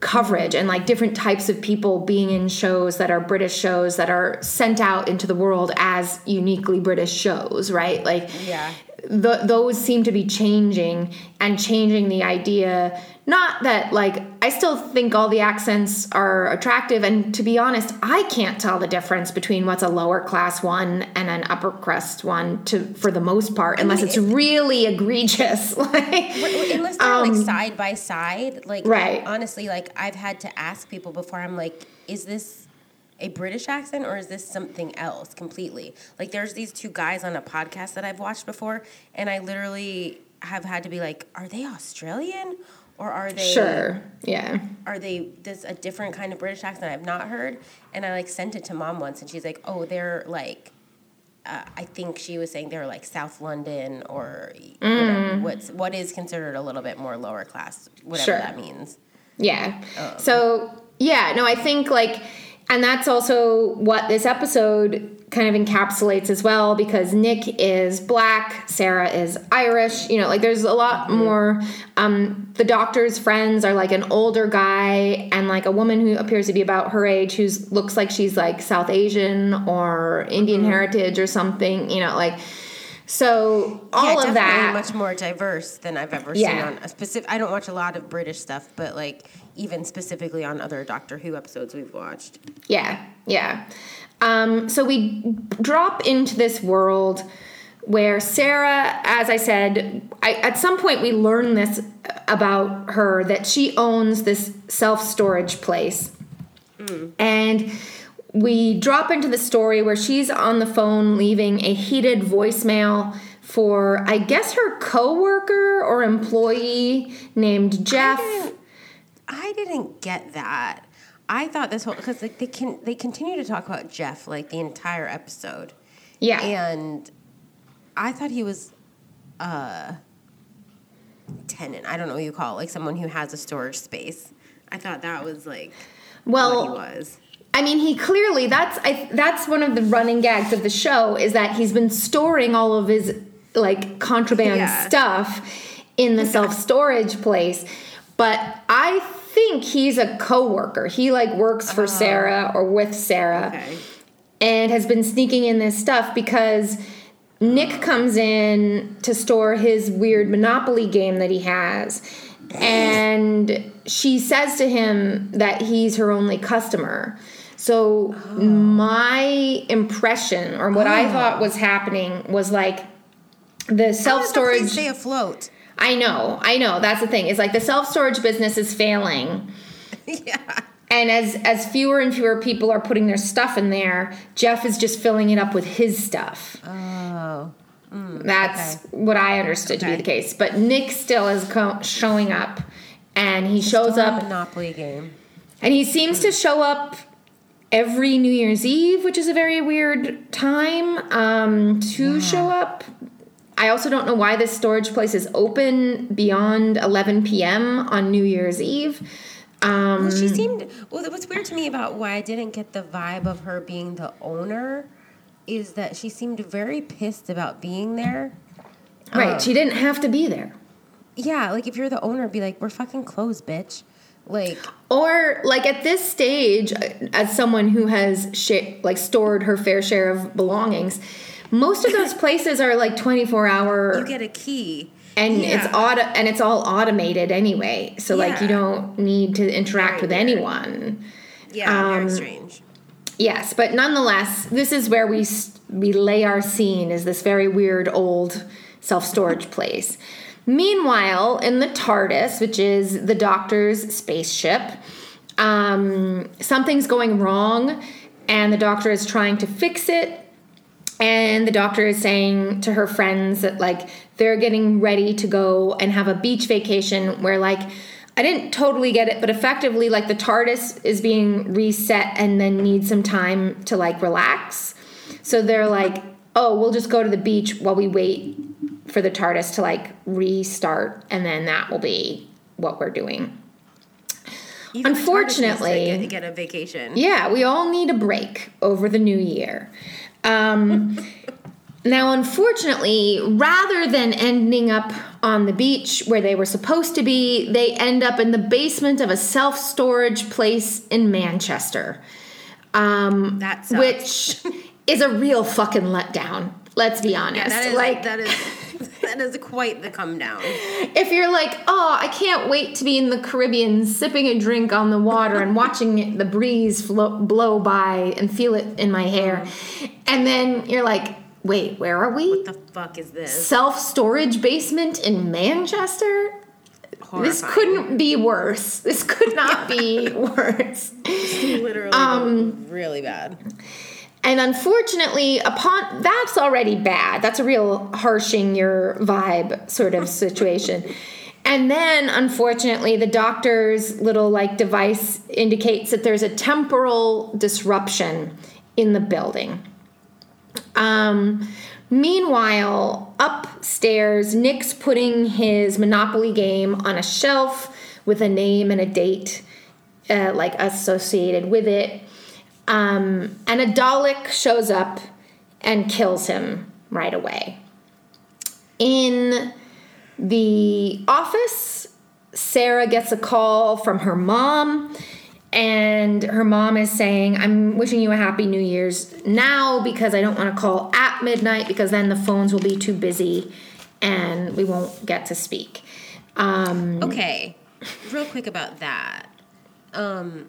coverage and like different types of people being in shows that are British shows that are sent out into the world as uniquely British shows, right? Like, Yeah. Th- those seem to be changing and changing the idea. Not that, like, I still think all the accents are attractive, and to be honest, I can't tell the difference between what's a lower class one and an upper crust one, to for the most part, unless mean, it's it- really egregious. like, Unless they're Um, like side by side, like Right. honestly, like I've had to ask people before. I'm like, is this a British accent or is this something else completely? Like, there's these two guys on a podcast that I've watched before, and I literally have had to be like, are they Australian or are they sure, yeah, are they this a different kind of British accent I've not heard? And I like sent it to mom once, and she's like, "Oh, they're like." Uh, I think she was saying they're like South London or whatever, what's what is considered a little bit more lower class, whatever Sure. that means. yeah. Um, so Yeah, no, I think like, and that's also what this episode kind of encapsulates as well because Nick is black, Sarah is Irish. You know, like there's a lot more. Um, the doctor's friends are like an older guy and like a woman who appears to be about her age who looks like she's like South Asian or Indian heritage or something. You know, like. So all yeah, of that, much more diverse than I've ever Yeah. seen on a specific. I don't watch a lot of British stuff, but like even specifically on other Doctor Who episodes we've watched. Yeah, yeah. Um, so we drop into this world where Sarah, as I said, I, at some point we learn this about her that she owns this self storage place. And we drop into the story where she's on the phone leaving a heated voicemail for, I guess, her coworker or employee named Jeff. I didn't get that. I thought this whole because like they can they continue to talk about Jeff like the entire episode, Yeah. and I thought he was a tenant. I don't know what you call it, like someone who has a storage space. I thought that was like well, what he was. I mean, he clearly that's I that's one of the running gags of the show is that he's been storing all of his like contraband Yeah. stuff in the self storage place. But I think he's a coworker. He like works for uh-huh. Sarah or with Sarah Okay. and has been sneaking in this stuff because Nick uh-huh. comes in to store his weird Monopoly game that he has. And she says to him that he's her only customer. So, oh. my impression, or what I oh. thought was happening, was like the self does the place storage. stay afloat. I know, I know. That's the thing. Is like the self storage business is failing yeah. and as as fewer and fewer people are putting their stuff in there jeff is just filling it up with his stuff Oh. Mm, that's what i understood to be the case but nick still is co- showing up and he shows Still a up Monopoly game. and he seems to show up every new year's eve which is a very weird time um, to show up i also don't know why this storage place is open beyond 11 p.m on new year's eve um, Well, she seemed. Well, what's weird to me about why I didn't get the vibe of her being the owner is that she seemed very pissed about being there. right Oh. she didn't have to be there Yeah, like if you're the owner, be like, "We're fucking closed, bitch." Like, Or like at this stage, as someone who has sh- like stored her fair share of belongings, most of those places are like twenty four hour, you get a key, and Yeah. it's auto and it's all automated anyway. So like you don't need to interact Very with weird. anyone. Yeah, Um, very strange. Yes, but nonetheless, this is where we we lay our scene is this very weird old self storage place. Meanwhile, in the TARDIS, which is the Doctor's spaceship, um, something's going wrong, and the Doctor is trying to fix it. And the doctor is saying to her friends that like they're getting ready to go and have a beach vacation where like I didn't totally get it, but effectively like the TARDIS is being reset and then needs some time to like relax. So they're like, "Oh, we'll just go to the beach while we wait for the TARDIS to like restart and then that will be what we're doing." Even unfortunately- get, get a vacation. Yeah, we all need a break over the new year. Um, now, unfortunately, rather than ending up on the beach where they were supposed to be, they end up in the basement of a self storage place in Manchester. Um, That sucks. which is a real fucking letdown. Let's be honest. Yeah, that is like, that is that is quite the come down. if you're like, oh, I can't wait to be in the Caribbean, sipping a drink on the water and watching the breeze flow, blow by and feel it in my hair, and then you're like, wait, where are we? What the fuck is this? Self storage basement in Manchester. This couldn't be worse. This could not be worse. literally Um, really bad. And unfortunately, upon that's already bad. That's a real harshing your vibe sort of situation. And then, unfortunately, the doctor's little like device indicates that there's a temporal disruption in the building. Um, meanwhile, upstairs, Nick's putting his Monopoly game on a shelf with a name and a date uh, like associated with it. Um, and a Dalek shows up and kills him right away. In the office, Sarah gets a call from her mom, and her mom is saying, I'm wishing you a happy New Year's now because I don't want to call at midnight because then the phones will be too busy and we won't get to speak. Um, Okay, real quick about that. Um,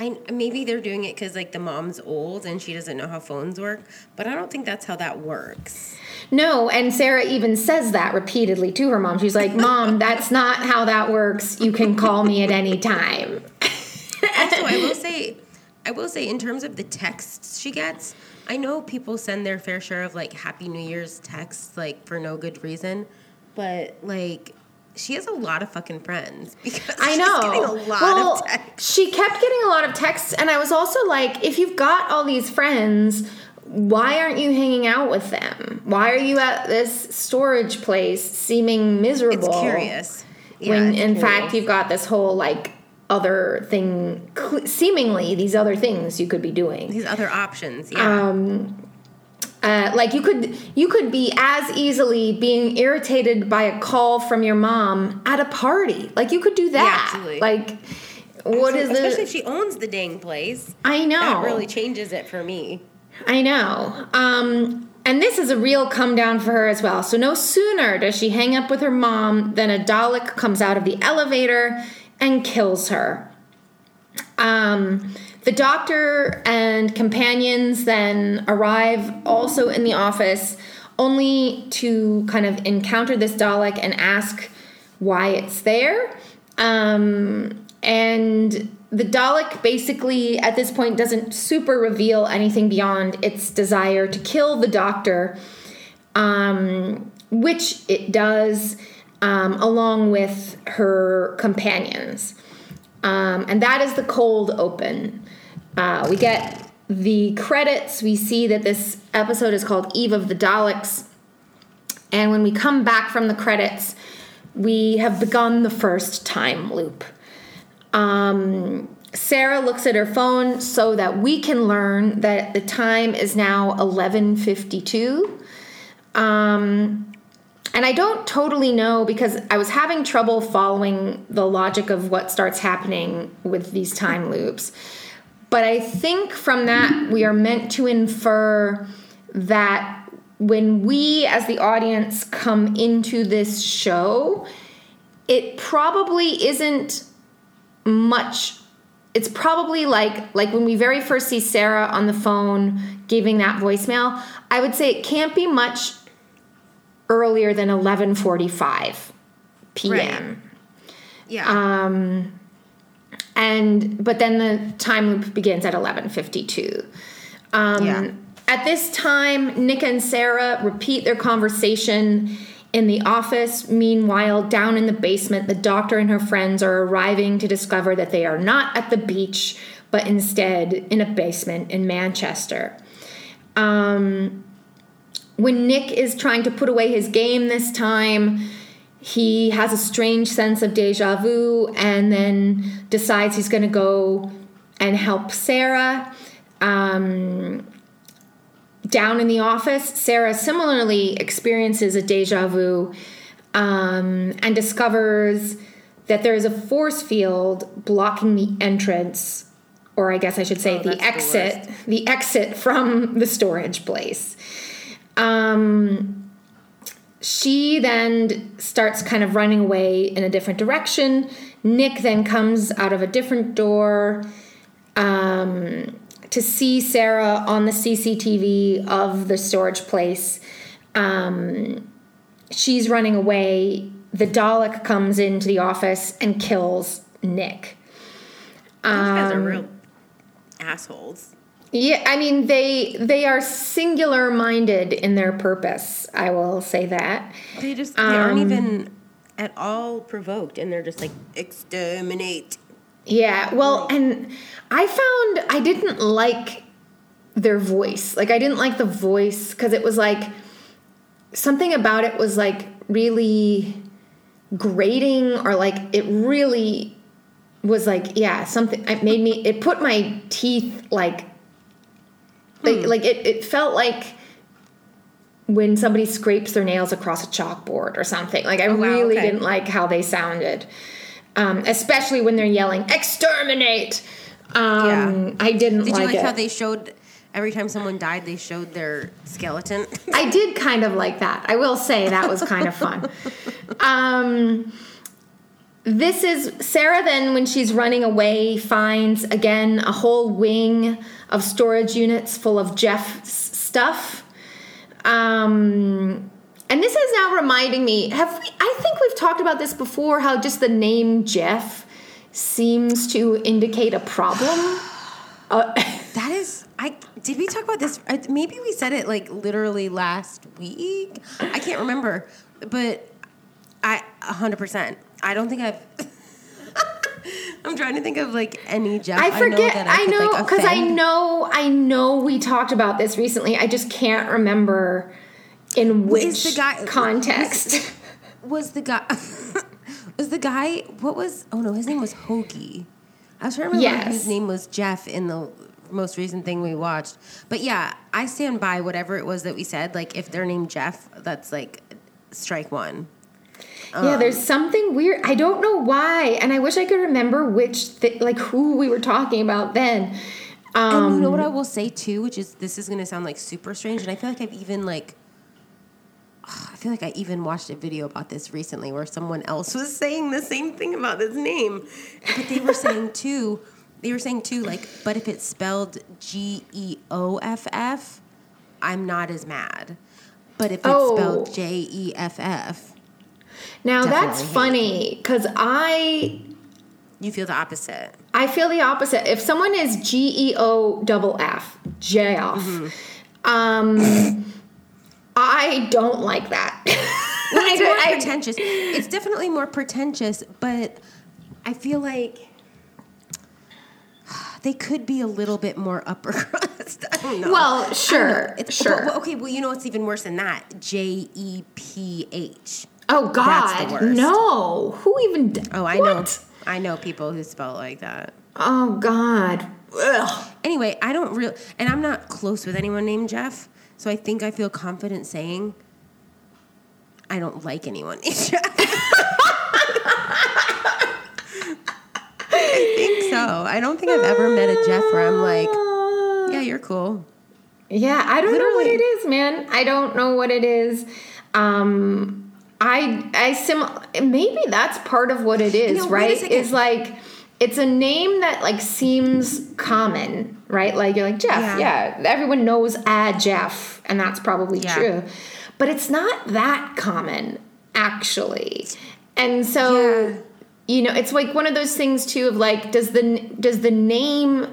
I maybe they're doing it because like the mom's old and she doesn't know how phones work, but I don't think that's how that works. No, and Sarah even says that repeatedly to her mom. She's like, Mom, that's not how that works. You can call me at any time. Also, I will say, I will say in terms of the texts she gets, I know people send their fair share of like Happy New Year's texts like for no good reason, but like. She has a lot of fucking friends because I she's know. getting a lot well, of texts. she kept getting a lot of texts, and I was also like, if you've got all these friends, why aren't you hanging out with them? Why are you at this storage place seeming miserable? It's curious. Yeah, when it's in curious. fact you've got this whole like other thing, cl- seemingly these other things you could be doing. these other options, yeah. Um, uh, like you could you could be as easily being irritated by a call from your mom at a party. Like you could do that. absolutely. Like what is Especially the if she owns the dang place. I know. That really changes it for me. I know. Um, and this is a real come down for her as well. So no sooner does she hang up with her mom than a Dalek comes out of the elevator and kills her. Um, the doctor and companions then arrive also in the office, only to kind of encounter this Dalek and ask why it's there. Um, and the Dalek basically at this point doesn't super reveal anything beyond its desire to kill the doctor, um, which it does um, along with her companions. Um, and that is the cold open. Uh, we get the credits. We see that this episode is called Eve of the Daleks. And when we come back from the credits, we have begun the first time loop. Um, Sarah looks at her phone so that we can learn that the time is now 11:52. Um, and I don't totally know because I was having trouble following the logic of what starts happening with these time loops. But I think from that we are meant to infer that when we as the audience come into this show, it probably isn't much it's probably like like when we very first see Sarah on the phone giving that voicemail, I would say it can't be much earlier than 11:45 p.m. Yeah. Um and but then the time loop begins at 11:52. Um Yeah. at this time Nick and Sarah repeat their conversation in the office. Meanwhile, down in the basement, the doctor and her friends are arriving to discover that they are not at the beach, but instead in a basement in Manchester. Um, when Nick is trying to put away his game this time, he has a strange sense of deja vu and then decides he's going to go and help Sarah. Um, down in the office, Sarah similarly experiences a deja vu um, and discovers that there is a force field blocking the entrance, or I guess I should say Oh, the that's the exit, the exit from the storage place. Um, she then starts kind of running away in a different direction. Nick then comes out of a different door um, to see Sarah on the CCTV of the storage place. Um, she's running away. The Dalek comes into the office and kills Nick. Those guys um, are real assholes. Yeah, I mean they they are singular minded in their purpose. I will say that. They just they aren't Um, even at all provoked, and they're just like exterminate. Yeah, well, and I found I didn't like their voice. Like I didn't like the voice because it was like something about it was like really grating or like it really was like yeah something it made me it put my teeth like like, like it, it felt like when somebody scrapes their nails across a chalkboard or something like i wow, really okay. didn't like how they sounded um, especially when they're yelling exterminate um, Yeah. i didn't like that. Did like, you like it how they showed every time someone died, they showed their skeleton? I did kind of like that. I will say that was kind of fun. Um, this is Sarah. Then, when she's running away, finds again a whole wing of storage units full of Jeff's stuff. Um, and this is now reminding me. Have we, I think we've talked about this before? How just the name Jeff seems to indicate a problem. Uh, That is, I did we talk about this? Maybe we said it like literally last week. I can't remember, but I a hundred percent. I don't think I've. I'm trying to think of like any Jeff. I forget. I know because I offend. know. I know we talked about this recently. I just can't remember in which the guy- context. was the guy. was the guy? What was? Oh no, his name was Hoagie. I was trying to remember Yes. his name was Jeff in the most recent thing we watched. But yeah, I stand by whatever it was that we said. Like if they're named Jeff, that's like strike one. Yeah, Um, there's something weird. I don't know why, and I wish I could remember which, th- like, who we were talking about then. Um, And you know what I will say too, which is this is gonna sound like super strange, and I feel like I've even like I feel like I even watched a video about this recently where someone else was saying the same thing about this name. But they were saying too, they were saying too, like, but if it's spelled G E O F F, I'm not as mad. But if it's Oh. spelled J E F F, now that's Definitely hate funny because I you feel the opposite. I feel the opposite. If someone is G E O double F, J off, Mm-hmm. um, I don't like that. It's more I- pretentious. It's definitely more pretentious, but I feel like they could be a little bit more upper crust. I don't know. Well, I know. sure, It's- sure. well, okay, well, you know what's even worse than that? J E P H. oh God, That's the worst. no! Who even? d- Oh, I what? know. I know people who spell it like that. Oh God. Ugh. Anyway, I don't real, and I'm not close with anyone named Jeff, so I think I feel confident saying I don't like anyone named Jeff. I think so. I don't think I've ever met a Jeff where I'm like, yeah, you're cool. Yeah, I don't know what it is, man. I don't know what it is. Um, I I sim maybe that's part of what it is, know, right? Is like it's a name that like seems common, right? Like you're like Jeff, Yeah. yeah, everyone knows a Jeff, and that's probably Yeah. true. But it's not that common, actually. And so Yeah. you know, it's like one of those things too of like, does the does the name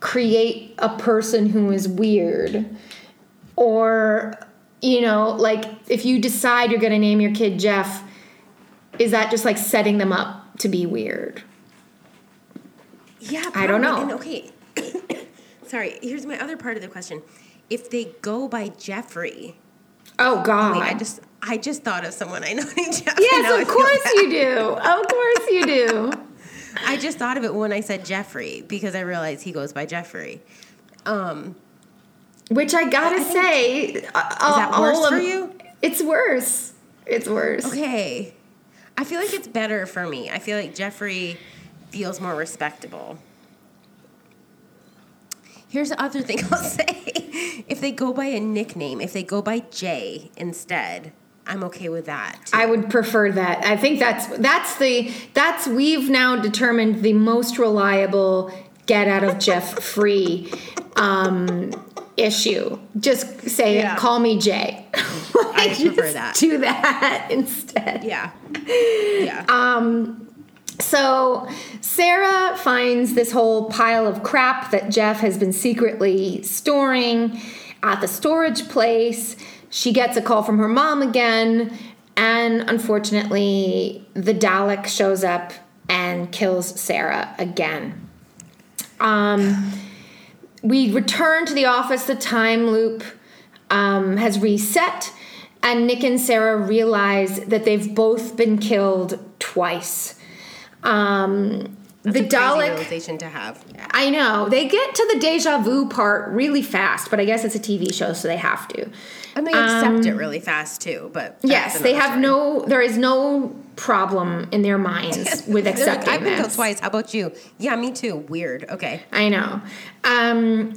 create a person who is weird or you know like if you decide you're going to name your kid jeff is that just like setting them up to be weird Yeah, I don't know. And okay, sorry. Here's my other part of the question: If they go by Jeffrey, oh god wait, I just I just thought of someone I know named Jeff. yes of course you do of course you do I just thought of it when I said Jeffrey because I realized he goes by Jeffrey. Um, which i gotta I say is that worse for you? it's worse it's worse okay, I feel like it's better for me. I feel like Jeffrey feels more respectable. Here's the other thing I'll say: if they go by a nickname, if they go by Jay instead, I'm okay with that. too. I would prefer that. I think that's that's the that's we've now determined the most reliable get out of Jeff free um, issue. Just say Yeah. call me Jay. I prefer that. Do that instead. Yeah. Yeah. Um, So Sarah finds this whole pile of crap that Jeff has been secretly storing at the storage place. She gets a call from her mom again, and unfortunately, the Dalek shows up and kills Sarah again. Um, we return to the office. The time loop um, has reset, and Nick and Sarah realize that they've both been killed twice. Um, That's the Dalek. realization to have. I know they get to the deja vu part really fast, but I guess it's a TV show, so they have to. And they accept it really fast too. But Um, Yes, they have story. no. There is no problem in their minds with They're like, accepting I've been told this. twice. How about you? Yeah, me too. Weird. Okay. I know. Um,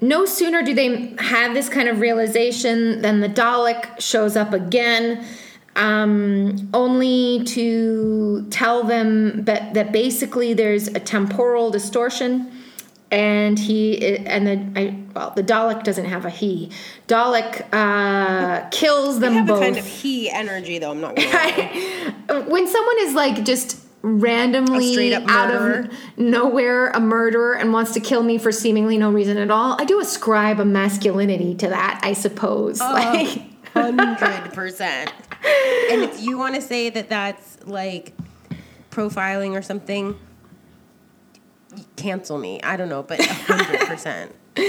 no sooner do they have this kind of realization than the Dalek shows up again, um, only to tell them that, that basically there's a temporal distortion. And he and the I, well, the Dalek doesn't have a he. Dalek uh, kills them They have both. a kind of he energy though. I'm not gonna when someone is like just randomly A straight up out of nowhere a murderer and wants to kill me for seemingly no reason at all, I do ascribe a masculinity to that, I suppose. Oh. Like, Hundred percent. And if you want to say that that's like profiling or something, cancel me. I don't know, but hundred percent.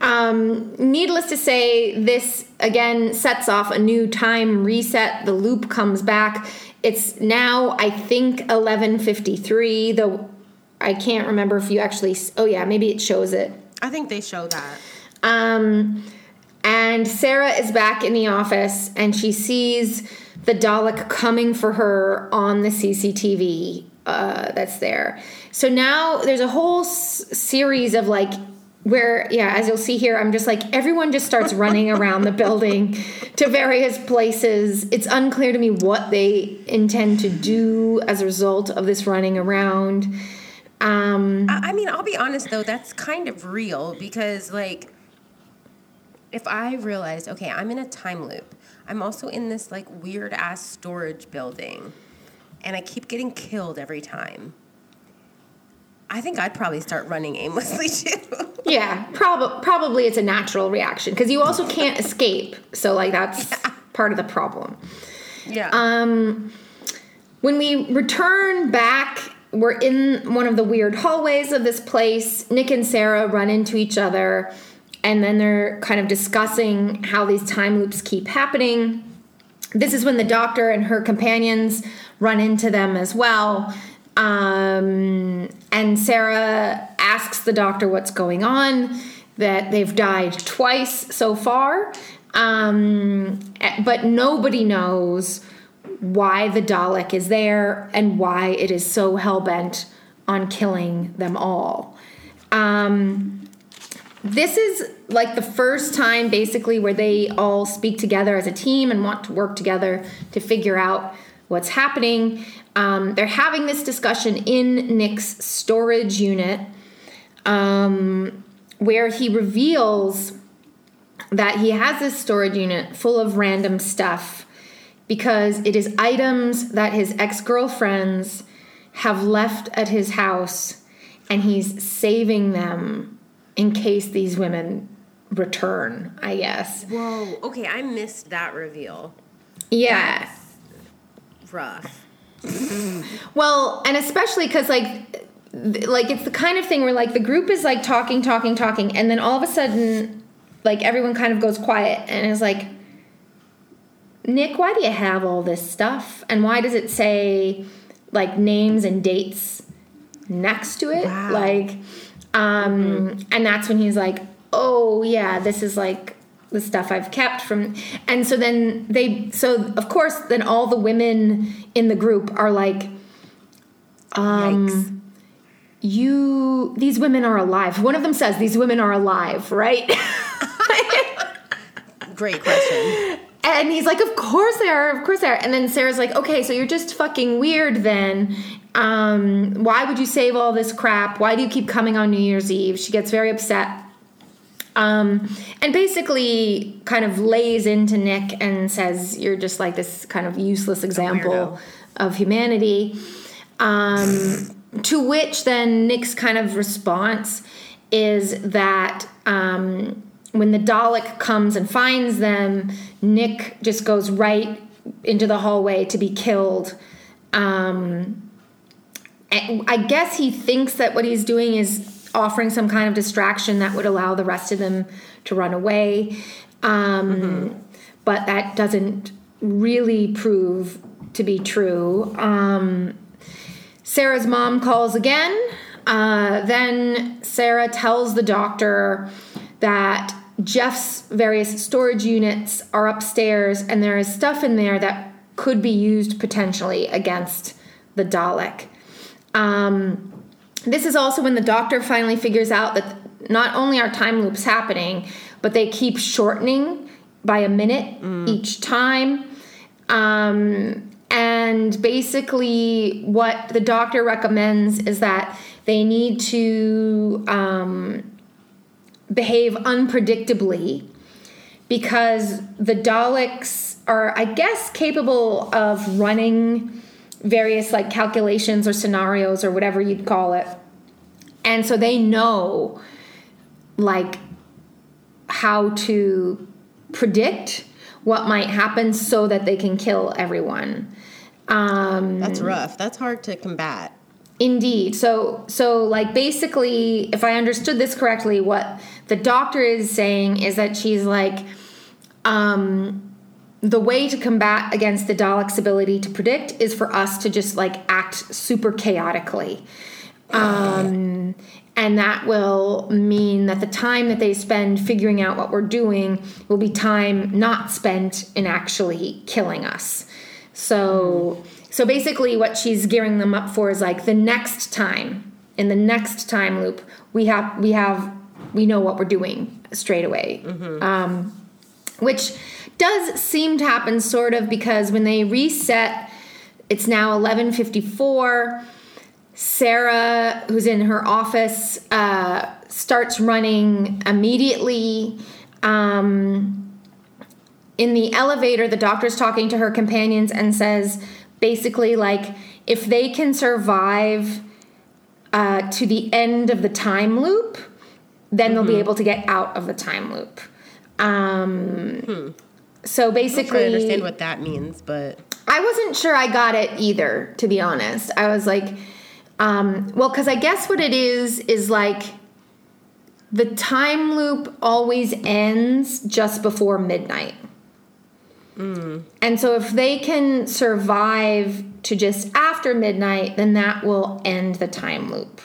Um, needless to say, this again sets off a new time reset. The loop comes back. It's now, I think, eleven fifty three. Though I can't remember if you actually. Oh yeah, maybe it shows it. I think they show that. Um, and Sarah is back in the office and she sees the Dalek coming for her on the CCTV uh, that's there. So now there's a whole s- series of like, where, yeah, as you'll see here, I'm just like, everyone just starts running around the building to various places. It's unclear to me what they intend to do as a result of this running around. Um, I I mean, I'll be honest though, that's kind of real because like if I realized, okay, I'm in a time loop. I'm also in this like weird ass storage building and I keep getting killed every time. I think I'd probably start running aimlessly too. Yeah, prob- probably it's a natural reaction because you also can't escape. So like that's part of the problem. yeah. Um, when we return back, we're in one of the weird hallways of this place. Nick and Sarah run into each other, and then they're kind of discussing how these time loops keep happening. This is when the doctor and her companions run into them as well. Um, and Sarah asks the doctor what's going on, that they've died twice so far, um, eh, but nobody knows why the Dalek is there and why it is so hell bent on killing them all. Um, this is like the first time basically where they all speak together as a team and want to work together to figure out what's happening. Um, they're having this discussion in Nick's storage unit um, where he reveals that he has this storage unit full of random stuff because it is items that his ex girlfriends have left at his house and he's saving them in case these women return, I guess. Whoa. Okay, I missed that reveal. Yeah. Rough. Well, and especially because like, like it's the kind of thing where like the group is like talking, talking, talking, and then all of a sudden, like everyone kind of goes quiet and is like, Nick, why do you have all this stuff? And why does it say like names and dates next to it? Wow. Like, um, and that's when he's like, oh yeah, this is like the stuff I've kept from. And so then they, so of course, then all the women in the group are like, um, Yikes. you, these women are alive. One of them says, these women are alive, right? Great question. And he's like, Of course they are, of course they are. And then Sarah's like, Okay, so you're just fucking weird then. Um, why would you save all this crap? Why do you keep coming on New Year's Eve? She gets very upset. Um, and basically kind of lays into Nick and says, You're just like this kind of useless example of humanity. Um, to which then Nick's kind of response is that um, when the Dalek comes and finds them, Nick just goes right into the hallway to be killed. Um, I guess he thinks that what he's doing is offering some kind of distraction that would allow the rest of them to run away. Um, But that doesn't really prove to be true. Um, Sarah's mom calls again. Uh, then Sarah tells the doctor that Jeff's various storage units are upstairs and there is stuff in there that could be used potentially against the Dalek. Um, this is also when the doctor finally figures out that not only are time loops happening, but they keep shortening by a minute each time. Um, and basically, what the doctor recommends is that they need to um, behave unpredictably because the Daleks are, I guess, capable of running various like calculations or scenarios or whatever you'd call it. And so they know like how to predict what might happen so that they can kill everyone. Um, That's rough. That's hard to combat. Indeed. So so like basically if I understood this correctly what the doctor is saying is that she's like um the way to combat against the Daleks' ability to predict is for us to just like act super chaotically. Um and that will mean that the time that they spend figuring out what we're doing will be time not spent in actually killing us. So so basically what she's gearing them up for is like the next time in the next time loop we have we have we know what we're doing straight away. Um, which does seem to happen sort of because when they reset it's now 1154 sarah who's in her office uh, starts running immediately um, in the elevator the doctor's talking to her companions and says basically like if they can survive uh, to the end of the time loop then they'll be able to get out of the time loop um, so basically, I understand what that means, but I wasn't sure I got it either, to be honest. I was like, um, well, because I guess what it is is like the time loop always ends just before midnight. And so if they can survive to just after midnight, then that will end the time loop.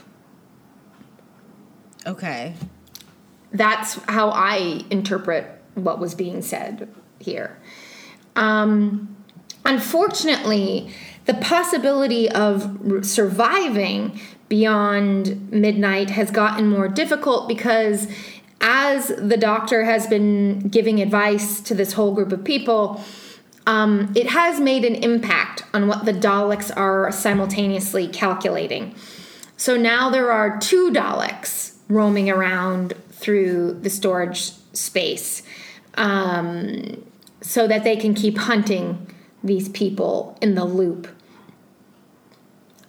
okay. That's how I interpret what was being said here. Um, unfortunately, the possibility of surviving beyond midnight has gotten more difficult because as the doctor has been giving advice to this whole group of people, um, it has made an impact on what the Daleks are simultaneously calculating. So now there are two Daleks roaming around through the storage space um, so that they can keep hunting these people in the loop,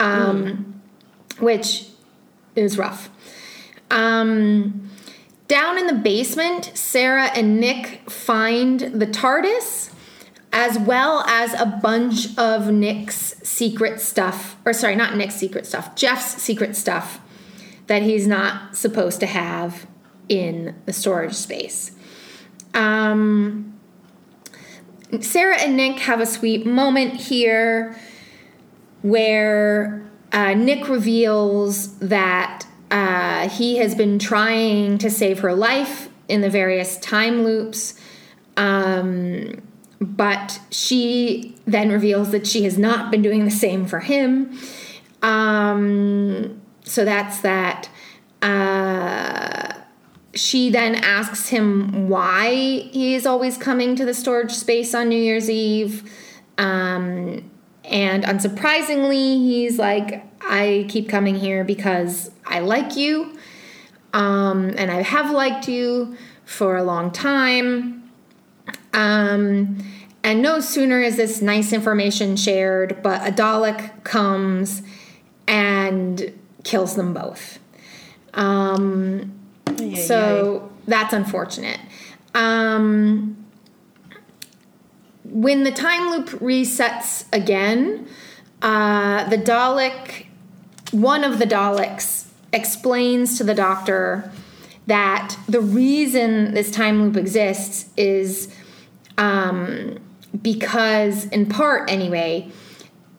um, which is rough. Um, down in the basement, Sarah and Nick find the TARDIS as well as a bunch of Nick's secret stuff, or sorry, not Nick's secret stuff, Jeff's secret stuff that he's not supposed to have in the storage space. Um, Sarah and Nick have a sweet moment here where uh, Nick reveals that uh, he has been trying to save her life in the various time loops. Um, but she then reveals that she has not been doing the same for him. Um, so that's that. Uh, she then asks him why he is always coming to the storage space on New Year's Eve. Um, and unsurprisingly, he's like, I keep coming here because I like you. Um, and I have liked you for a long time. Um, and no sooner is this nice information shared, but a Dalek comes and kills them both. Um, so that's unfortunate. Um, when the time loop resets again, uh, the Dalek, one of the Daleks, explains to the doctor that the reason this time loop exists is um, because, in part anyway,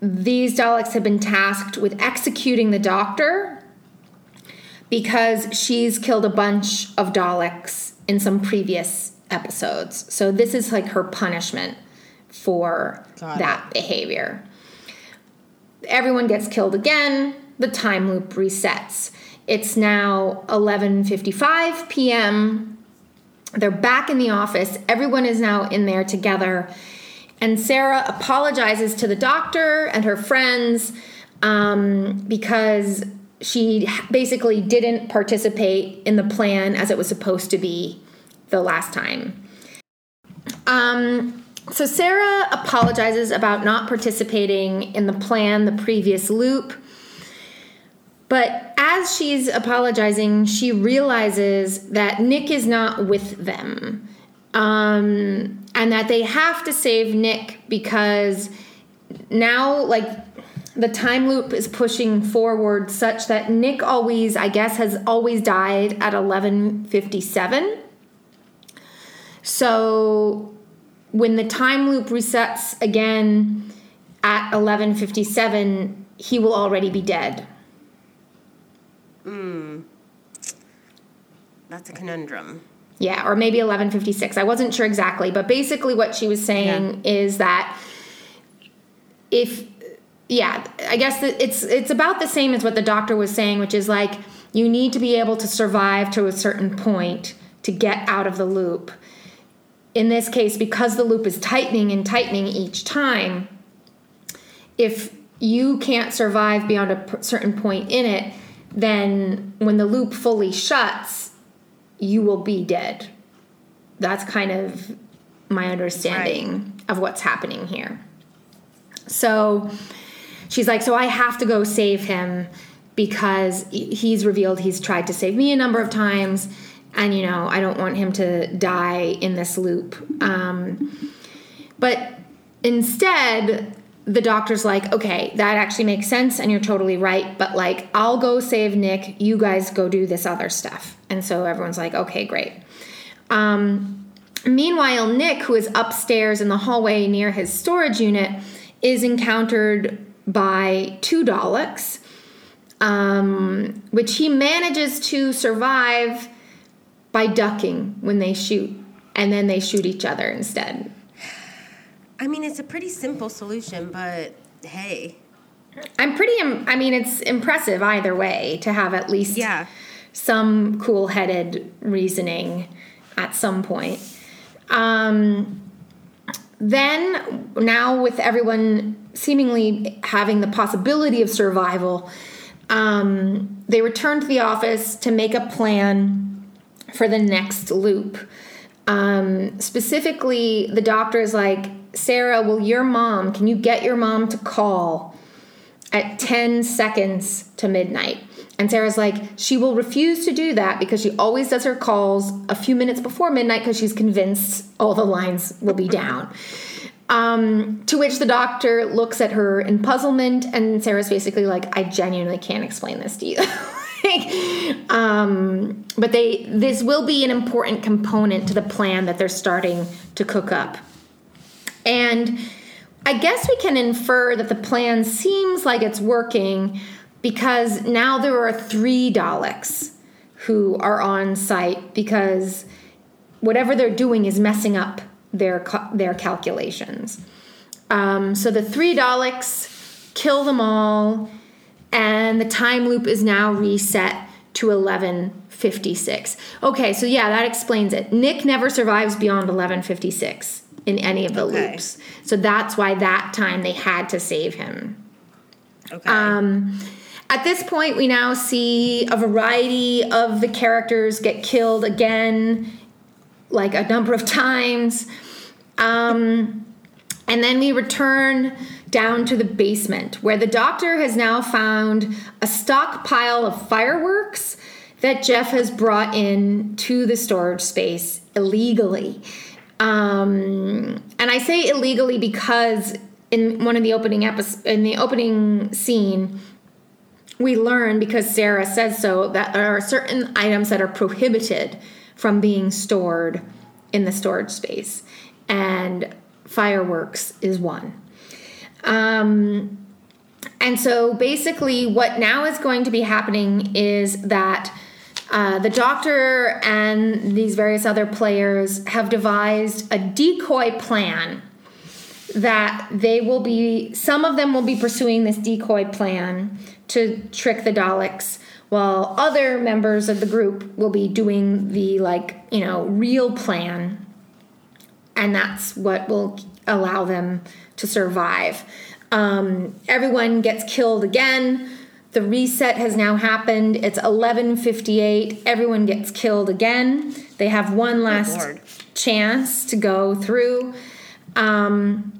these Daleks have been tasked with executing the Doctor because she's killed a bunch of Daleks in some previous episodes. So this is like her punishment for Got that behavior. Everyone gets killed again. The time loop resets. It's now 11:55 p.m. They're back in the office. Everyone is now in there together. And Sarah apologizes to the doctor and her friends um, because she basically didn't participate in the plan as it was supposed to be the last time. Um, so Sarah apologizes about not participating in the plan, the previous loop. But as she's apologizing, she realizes that Nick is not with them. Um, and that they have to save Nick because now, like, the time loop is pushing forward such that Nick always, I guess, has always died at 1157. So when the time loop resets again at 1157, he will already be dead. Mmm. That's a conundrum. Yeah, or maybe 1156. I wasn't sure exactly, but basically what she was saying is that if yeah, I guess it's it's about the same as what the doctor was saying, which is like you need to be able to survive to a certain point to get out of the loop. In this case, because the loop is tightening and tightening each time, if you can't survive beyond a certain point in it, then when the loop fully shuts, you will be dead. That's kind of my understanding of what's happening here. So she's like, So I have to go save him because he's revealed he's tried to save me a number of times. And, you know, I don't want him to die in this loop. Um, but instead, the doctor's like, okay, that actually makes sense and you're totally right, but like, I'll go save Nick, you guys go do this other stuff. And so everyone's like, okay, great. Um, meanwhile, Nick, who is upstairs in the hallway near his storage unit, is encountered by two Daleks, um, which he manages to survive by ducking when they shoot, and then they shoot each other instead. I mean, it's a pretty simple solution, but hey. I'm pretty. Im- I mean, it's impressive either way to have at least Yeah. some cool-headed reasoning at some point. Um, then, now with everyone seemingly having the possibility of survival, um, they return to the office to make a plan for the next loop. Um, specifically, the doctor is like, Sarah, will your mom, can you get your mom to call at 10 seconds to midnight? And Sarah's like, she will refuse to do that because she always does her calls a few minutes before midnight because she's convinced all the lines will be down. Um, to which the doctor looks at her in puzzlement, and Sarah's basically like, I genuinely can't explain this to you. Like, um, but they this will be an important component to the plan that they're starting to cook up. And I guess we can infer that the plan seems like it's working because now there are three Daleks who are on site because whatever they're doing is messing up their their calculations. Um, so the three Daleks kill them all, and the time loop is now reset to 1156. Okay, so yeah, that explains it. Nick never survives beyond 1156 in any of the Okay. loops. So that's why that time they had to save him. Okay. Um, at this point, we now see a variety of the characters get killed again, like a number of times. Um, and then we return down to the basement, where the doctor has now found a stockpile of fireworks that Jeff has brought in to the storage space illegally. Um, and I say illegally because in one of the opening episodes, in the opening scene, we learn because Sarah says so that there are certain items that are prohibited from being stored in the storage space, and fireworks is one. Um, And so basically, what now is going to be happening is that uh, the doctor and these various other players have devised a decoy plan that they will be, some of them will be pursuing this decoy plan to trick the Daleks, while other members of the group will be doing the, like, you know, real plan. And that's what will allow them to survive. Um, everyone gets killed again. The reset has now happened. It's 11:58. Everyone gets killed again. They have one last Lord. chance to go through. Um,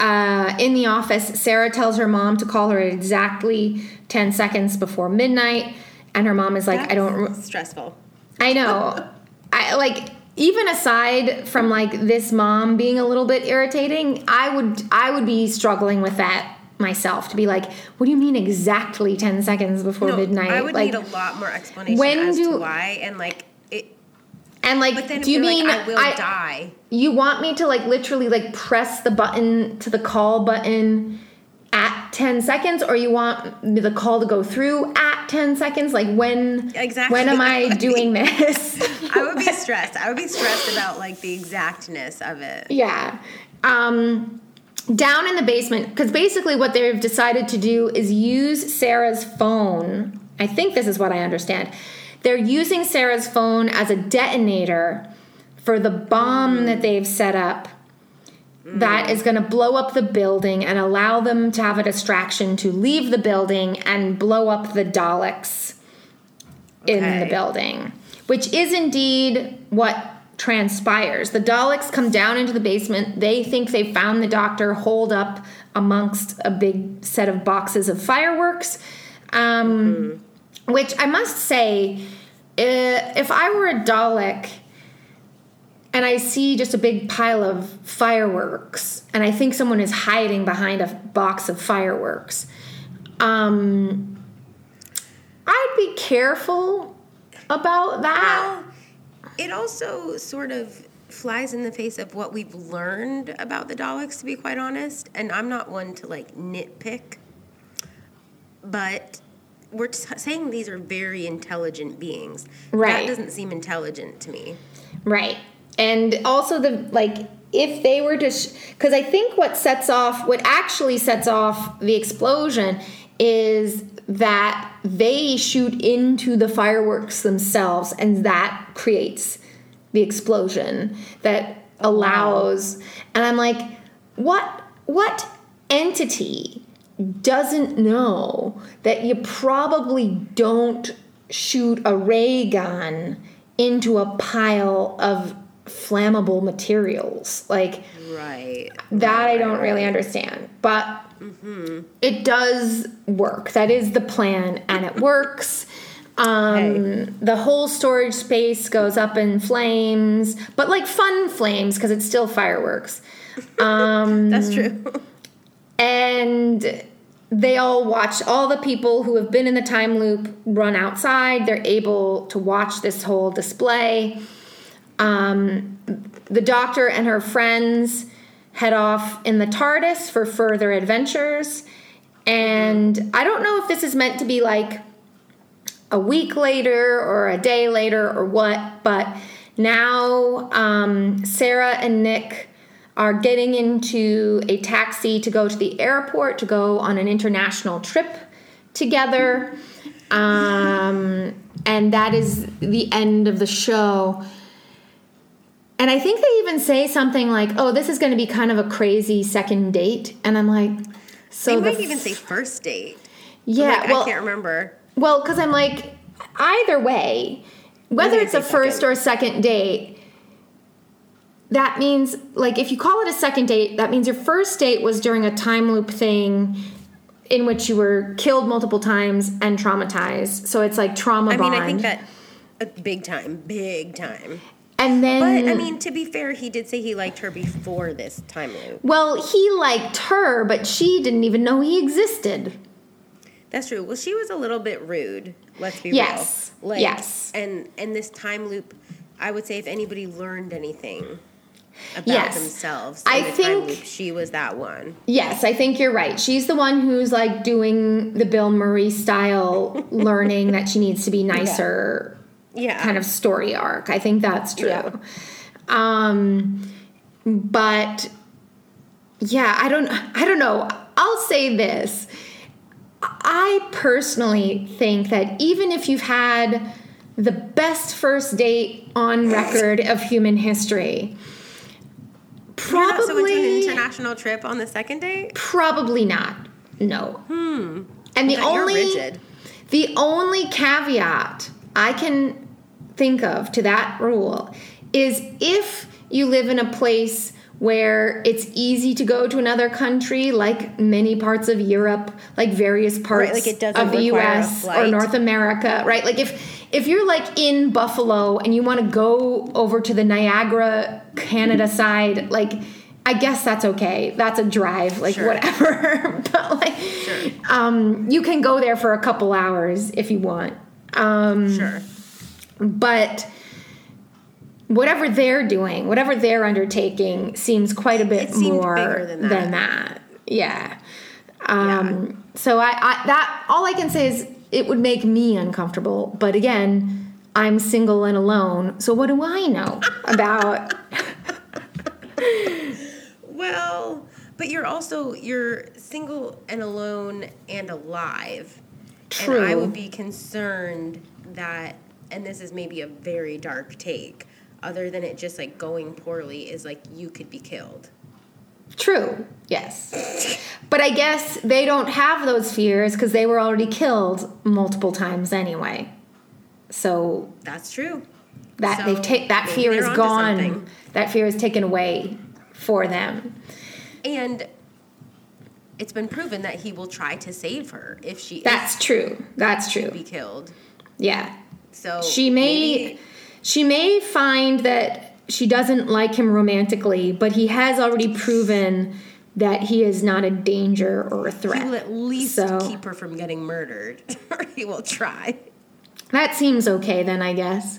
uh, in the office, Sarah tells her mom to call her exactly 10 seconds before midnight, and her mom is like, "I don't." re- stressful. I know. I like even aside from like this mom being a little bit irritating, I would I would be struggling with that myself to be like, what do you mean exactly 10 seconds before No, midnight? I would like need a lot more explanation when as do- to why and like it. and like But then do you mean like, I will die? You want me to like literally like press the button to the call button at 10 seconds or you want the call to go through at 10 seconds like when Exactly. when am I doing this? I would be stressed. I would be stressed about like the exactness of it. Yeah. Um, down in the basement, because basically what they've decided to do is use Sarah's phone. I think this is what I understand. They're using Sarah's phone as a detonator for the bomb that they've set up that is going to blow up the building and allow them to have a distraction to leave the building and blow up the Daleks in the building, which is indeed what transpires. The Daleks come down into the basement. They think they found the doctor holed up amongst a big set of boxes of fireworks. Um, Which I must say, uh, if I were a Dalek and I see just a big pile of fireworks and I think someone is hiding behind a box of fireworks, um, I'd be careful about that. Well, it also sort of flies in the face of what we've learned about the Daleks, to be quite honest. And I'm not one to like nitpick, but we're t- saying these are very intelligent beings. Right. That doesn't seem intelligent to me. Right. And also the like if they were to cuz I think what sets off what actually sets off the explosion is that they shoot into the fireworks themselves and that creates the explosion that allows and I'm like what what entity doesn't know that you probably don't shoot a ray gun into a pile of flammable materials. Like Right. that I don't really understand. But it does work. That is the plan and it works. Um, the whole storage space goes up in flames, but like fun flames because it's still fireworks. That's true. and they all watch all the people who have been in the time loop run outside they're able to watch this whole display um, the doctor and her friends head off in the tardis for further adventures and i don't know if this is meant to be like a week later or a day later or what, but now um, Sarah and Nick are getting into a taxi to go to the airport to go on an international trip together. Um, and that is the end of the show. And I think they even say something like, oh, this is going to be kind of a crazy second date. And I'm like, so they the might f- even say first date. yeah, Like, well, I can't remember. well, because I'm like, either way, whether it's a first second. or second date, that means, like, if you call it a second date, that means your first date was during a time loop thing in which you were killed multiple times and traumatized. So it's like trauma I mean. I think that uh, big time, big time. And then, But I mean, to be fair, he did say he liked her before this time loop. well, he liked her, but she didn't even know he existed. That's true. Well, she was a little bit rude. Let's be Yes. real. Yes. And and this time loop, I would say, if anybody learned anything, about Yes. themselves. I the time think- loop. she was that one. Yes, I think you're right. She's the one who's like doing the Bill Murray style learning that she needs to be nicer Yeah, kind of story arc. I think that's true. Yeah. Um but yeah, I don't I don't know. I'll say this. I personally think that even if you've had the best first date on record of human history, not so into an probably international trip on the second date. Probably not. No. Hmm. And the only rigid. the only caveat I can think of to that rule is if you live in a place where it's easy to go to another country, like many parts of Europe, like various parts like it of the US or. North America, right? Like if if you're like in Buffalo and you want to go over to the Niagara, Canada side, like I guess that's okay. That's a drive, like Sure. whatever. but like, um, you can go there for a couple hours if you want. Um, Sure. But whatever they're doing, whatever they're undertaking, seems quite a bit more than that. than that. Yeah. Um, So I, I that all I can say is it would make me uncomfortable. But again, I'm single and alone, so what do I know about? Well, but you're also you're single and alone and alive. True. And I would be concerned that and this is maybe a very dark take, other than it just like going poorly, is like you could be killed. True. Yes. But I guess they don't have those fears because they were already killed multiple times anyway. So That's true. that So, they've ta- that fear is gone. That fear is taken away for them. And it's been proven that he will try to save her if she That's true. That's true. be killed. Yeah. So She may maybe- she may find that she doesn't like him romantically, but he has already proven that he is not a danger or a threat. he will at least So- keep her from getting murdered. or he will try. That seems okay then, I guess.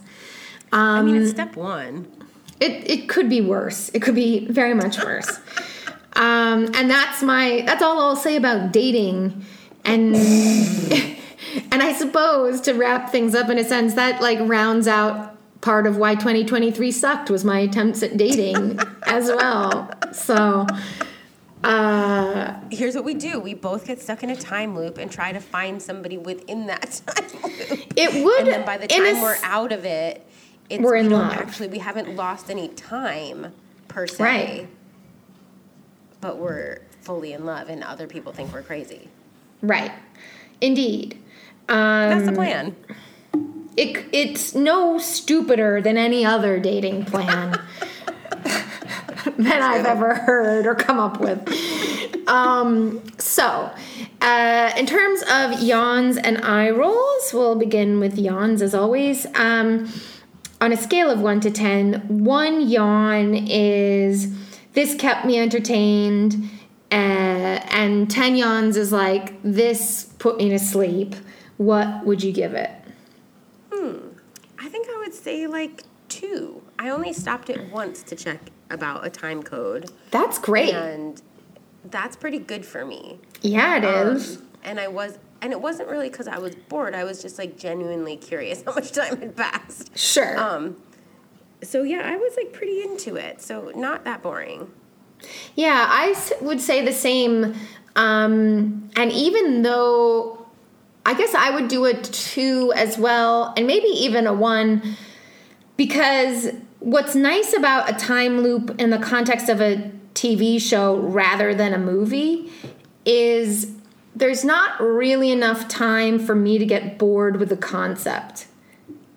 I mean, Um, it's step one. It it could be worse. It could be very much worse. um, and that's my that's all I'll say about dating. And and I suppose to wrap things up in a sense that like rounds out part of why 2023 sucked was my attempts at dating as well. So uh Here's what we do: we both get stuck in a time loop and try to find somebody within that time loop. it would And then by the in a time we're out of it, it's, We're in we love. Actually, we haven't lost any time per se. Right. But we're fully in love, and other people think we're crazy. right. Indeed. Um That's the plan. it, it's no stupider than any other dating plan that I've ever heard or come up with. Um, so, uh, in terms of yawns and eye rolls, we'll begin with yawns as always. Um, on a scale of 1 to 10, one yawn is this kept me entertained, uh, and 10 yawns is like this put me to sleep. What would you give it? Hmm. I think I would say like two. I only stopped it once to check about a time code, That's great. and that's pretty good for me. yeah, it Um, is. and I was, and it wasn't really because I was bored. I was just like genuinely curious how much time had passed. Sure. Um, so yeah, I was like pretty into it. So not that boring. Yeah, I would say the same. Um, and even though I guess I would do a two as well, and maybe even a one, because what's nice about a time loop in the context of a TV show rather than a movie is there's not really enough time for me to get bored with the concept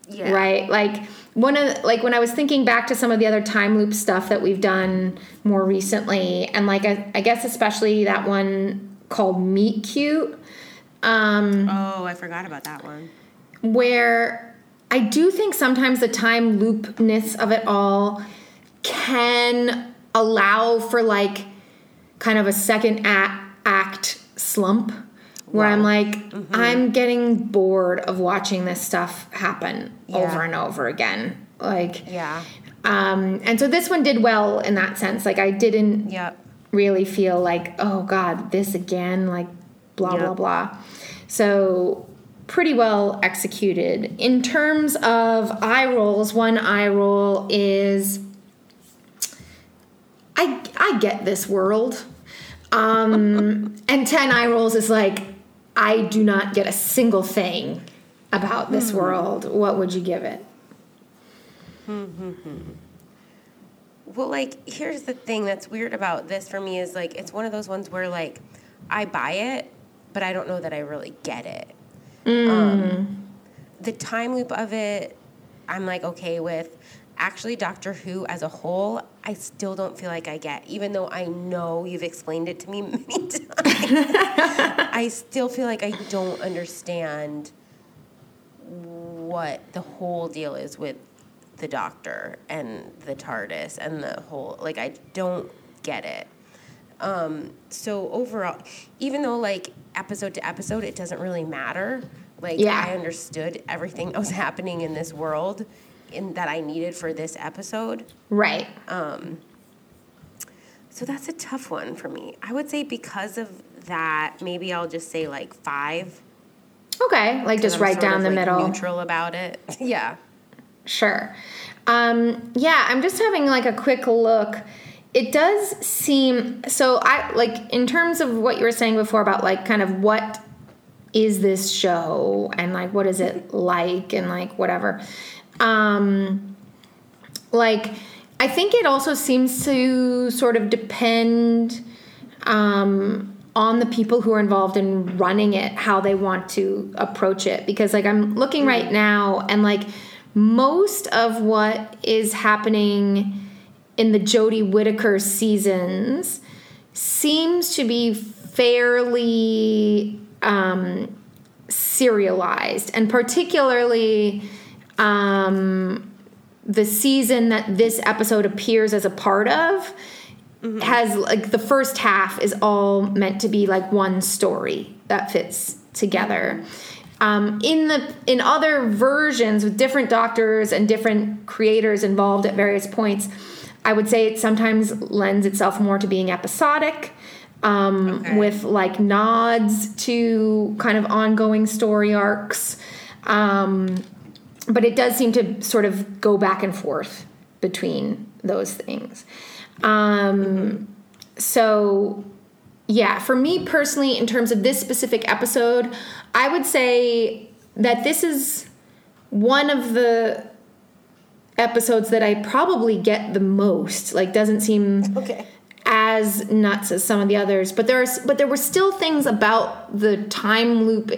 Yeah. right like one of like when i was thinking back to some of the other time loop stuff that we've done more recently and like i, I guess especially that one called meet cute um, Oh, I forgot about that one. where i do think sometimes the time loopness of it all can allow for like kind of a second act, act slump where i'm like i'm getting bored of watching this stuff happen Yeah. over and over again like Yeah. Um, and so this one did well in that sense. Like I didn't Yep. really feel like, oh God, this again, like blah, blah, Yep. blah. So pretty well executed. In terms of eye rolls, one eye roll is I I get this world. Um and 10 eye rolls is like I do not get a single thing about this hmm. world. What would you give it? Hmm, hmm, well, like, here's the thing that's weird about this for me is like, it's one of those ones where like, I buy it, but I don't know that I really get it. Um, the time loop of it, I'm like okay with. Actually, Doctor Who as a whole, I still don't feel like I get, even though I know you've explained it to me many times. I still feel like I don't understand what the whole deal is with the doctor and the TARDIS and the whole like I don't get it. Um, so overall, even though like episode to episode, it doesn't really matter. Like Yeah. I understood everything that was happening in this world, in that I needed for this episode. Right. So that's a tough one for me. I would say because of that, maybe I'll just say like five. Okay. like just I'm right down the like, middle. Neutral about it. yeah. Sure. Um, yeah, I'm just having like a quick look. It does seem so. I like in terms of what you were saying before about like kind of what is this show and like what is it like and like whatever. Um, like I think it also seems to sort of depend um, on the people who are involved in running it, how they want to approach it. Because like I'm looking right now and like most of what is happening in the Jodie Whittaker seasons seems to be fairly um, serialized, and particularly um, the season that this episode appears as a part of has like the first half is all meant to be like one story that fits together. Um, in the in other versions with different doctors and different creators involved at various points, I would say it sometimes lends itself more to being episodic, um, Okay. with like nods to kind of ongoing story arcs. Um, but it does seem to sort of go back and forth between those things. Um, so, yeah, for me personally, in terms of this specific episode, I would say that this is one of the episodes that I probably get the most. Like, doesn't seem Okay. as nuts as some of the others, but there are, but there were still things about the time loop,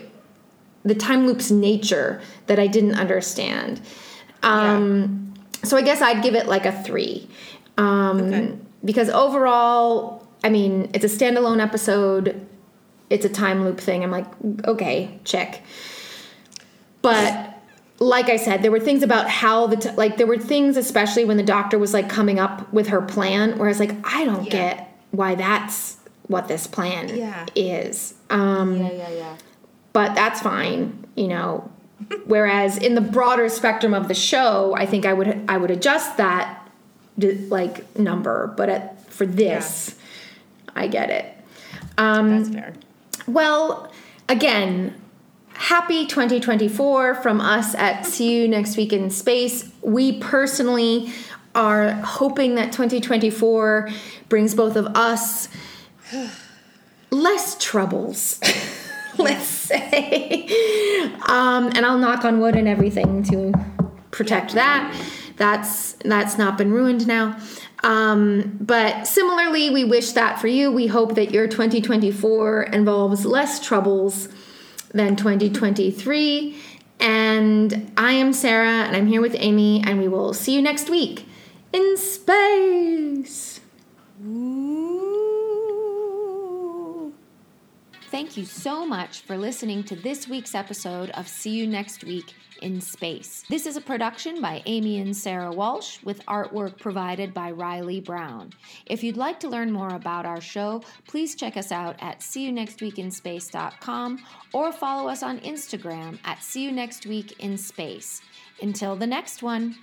the time loop's nature that I didn't understand. Um, So I guess I'd give it like a three, um, Okay. because overall, I mean, it's a standalone episode. It's a time loop thing. I'm like, okay, check. But like I said, there were things about how the t- like there were things, especially when the doctor was like coming up with her plan, where I was like, I don't Yeah. get why that's what this plan Yeah. is. Um, Yeah, yeah, yeah. but that's fine, you know. Whereas in the broader spectrum of the show, I think I would I would adjust that like number, but at, for this, I get it. That's fair. Well, again, happy 2024 from us at See You Next Week in Space. We personally are hoping that 2024 brings both of us less troubles. Let's say. Um, and I'll knock on wood and everything to protect that. That's that's not been ruined now. Um, but similarly, we wish that for you. We hope that your 2024 involves less troubles than 2023. And I am Sarah, and I'm here with Amy, and we will see you next week in space. Ooh. Thank you so much for listening to this week's episode of See You Next Week in Space. This is a production by Amy and Sarah Walsh with artwork provided by Riley Brown. If you'd like to learn more about our show, please check us out at seeyounextweekinspace.com or follow us on Instagram at See You Next Week in Space. Until the next one.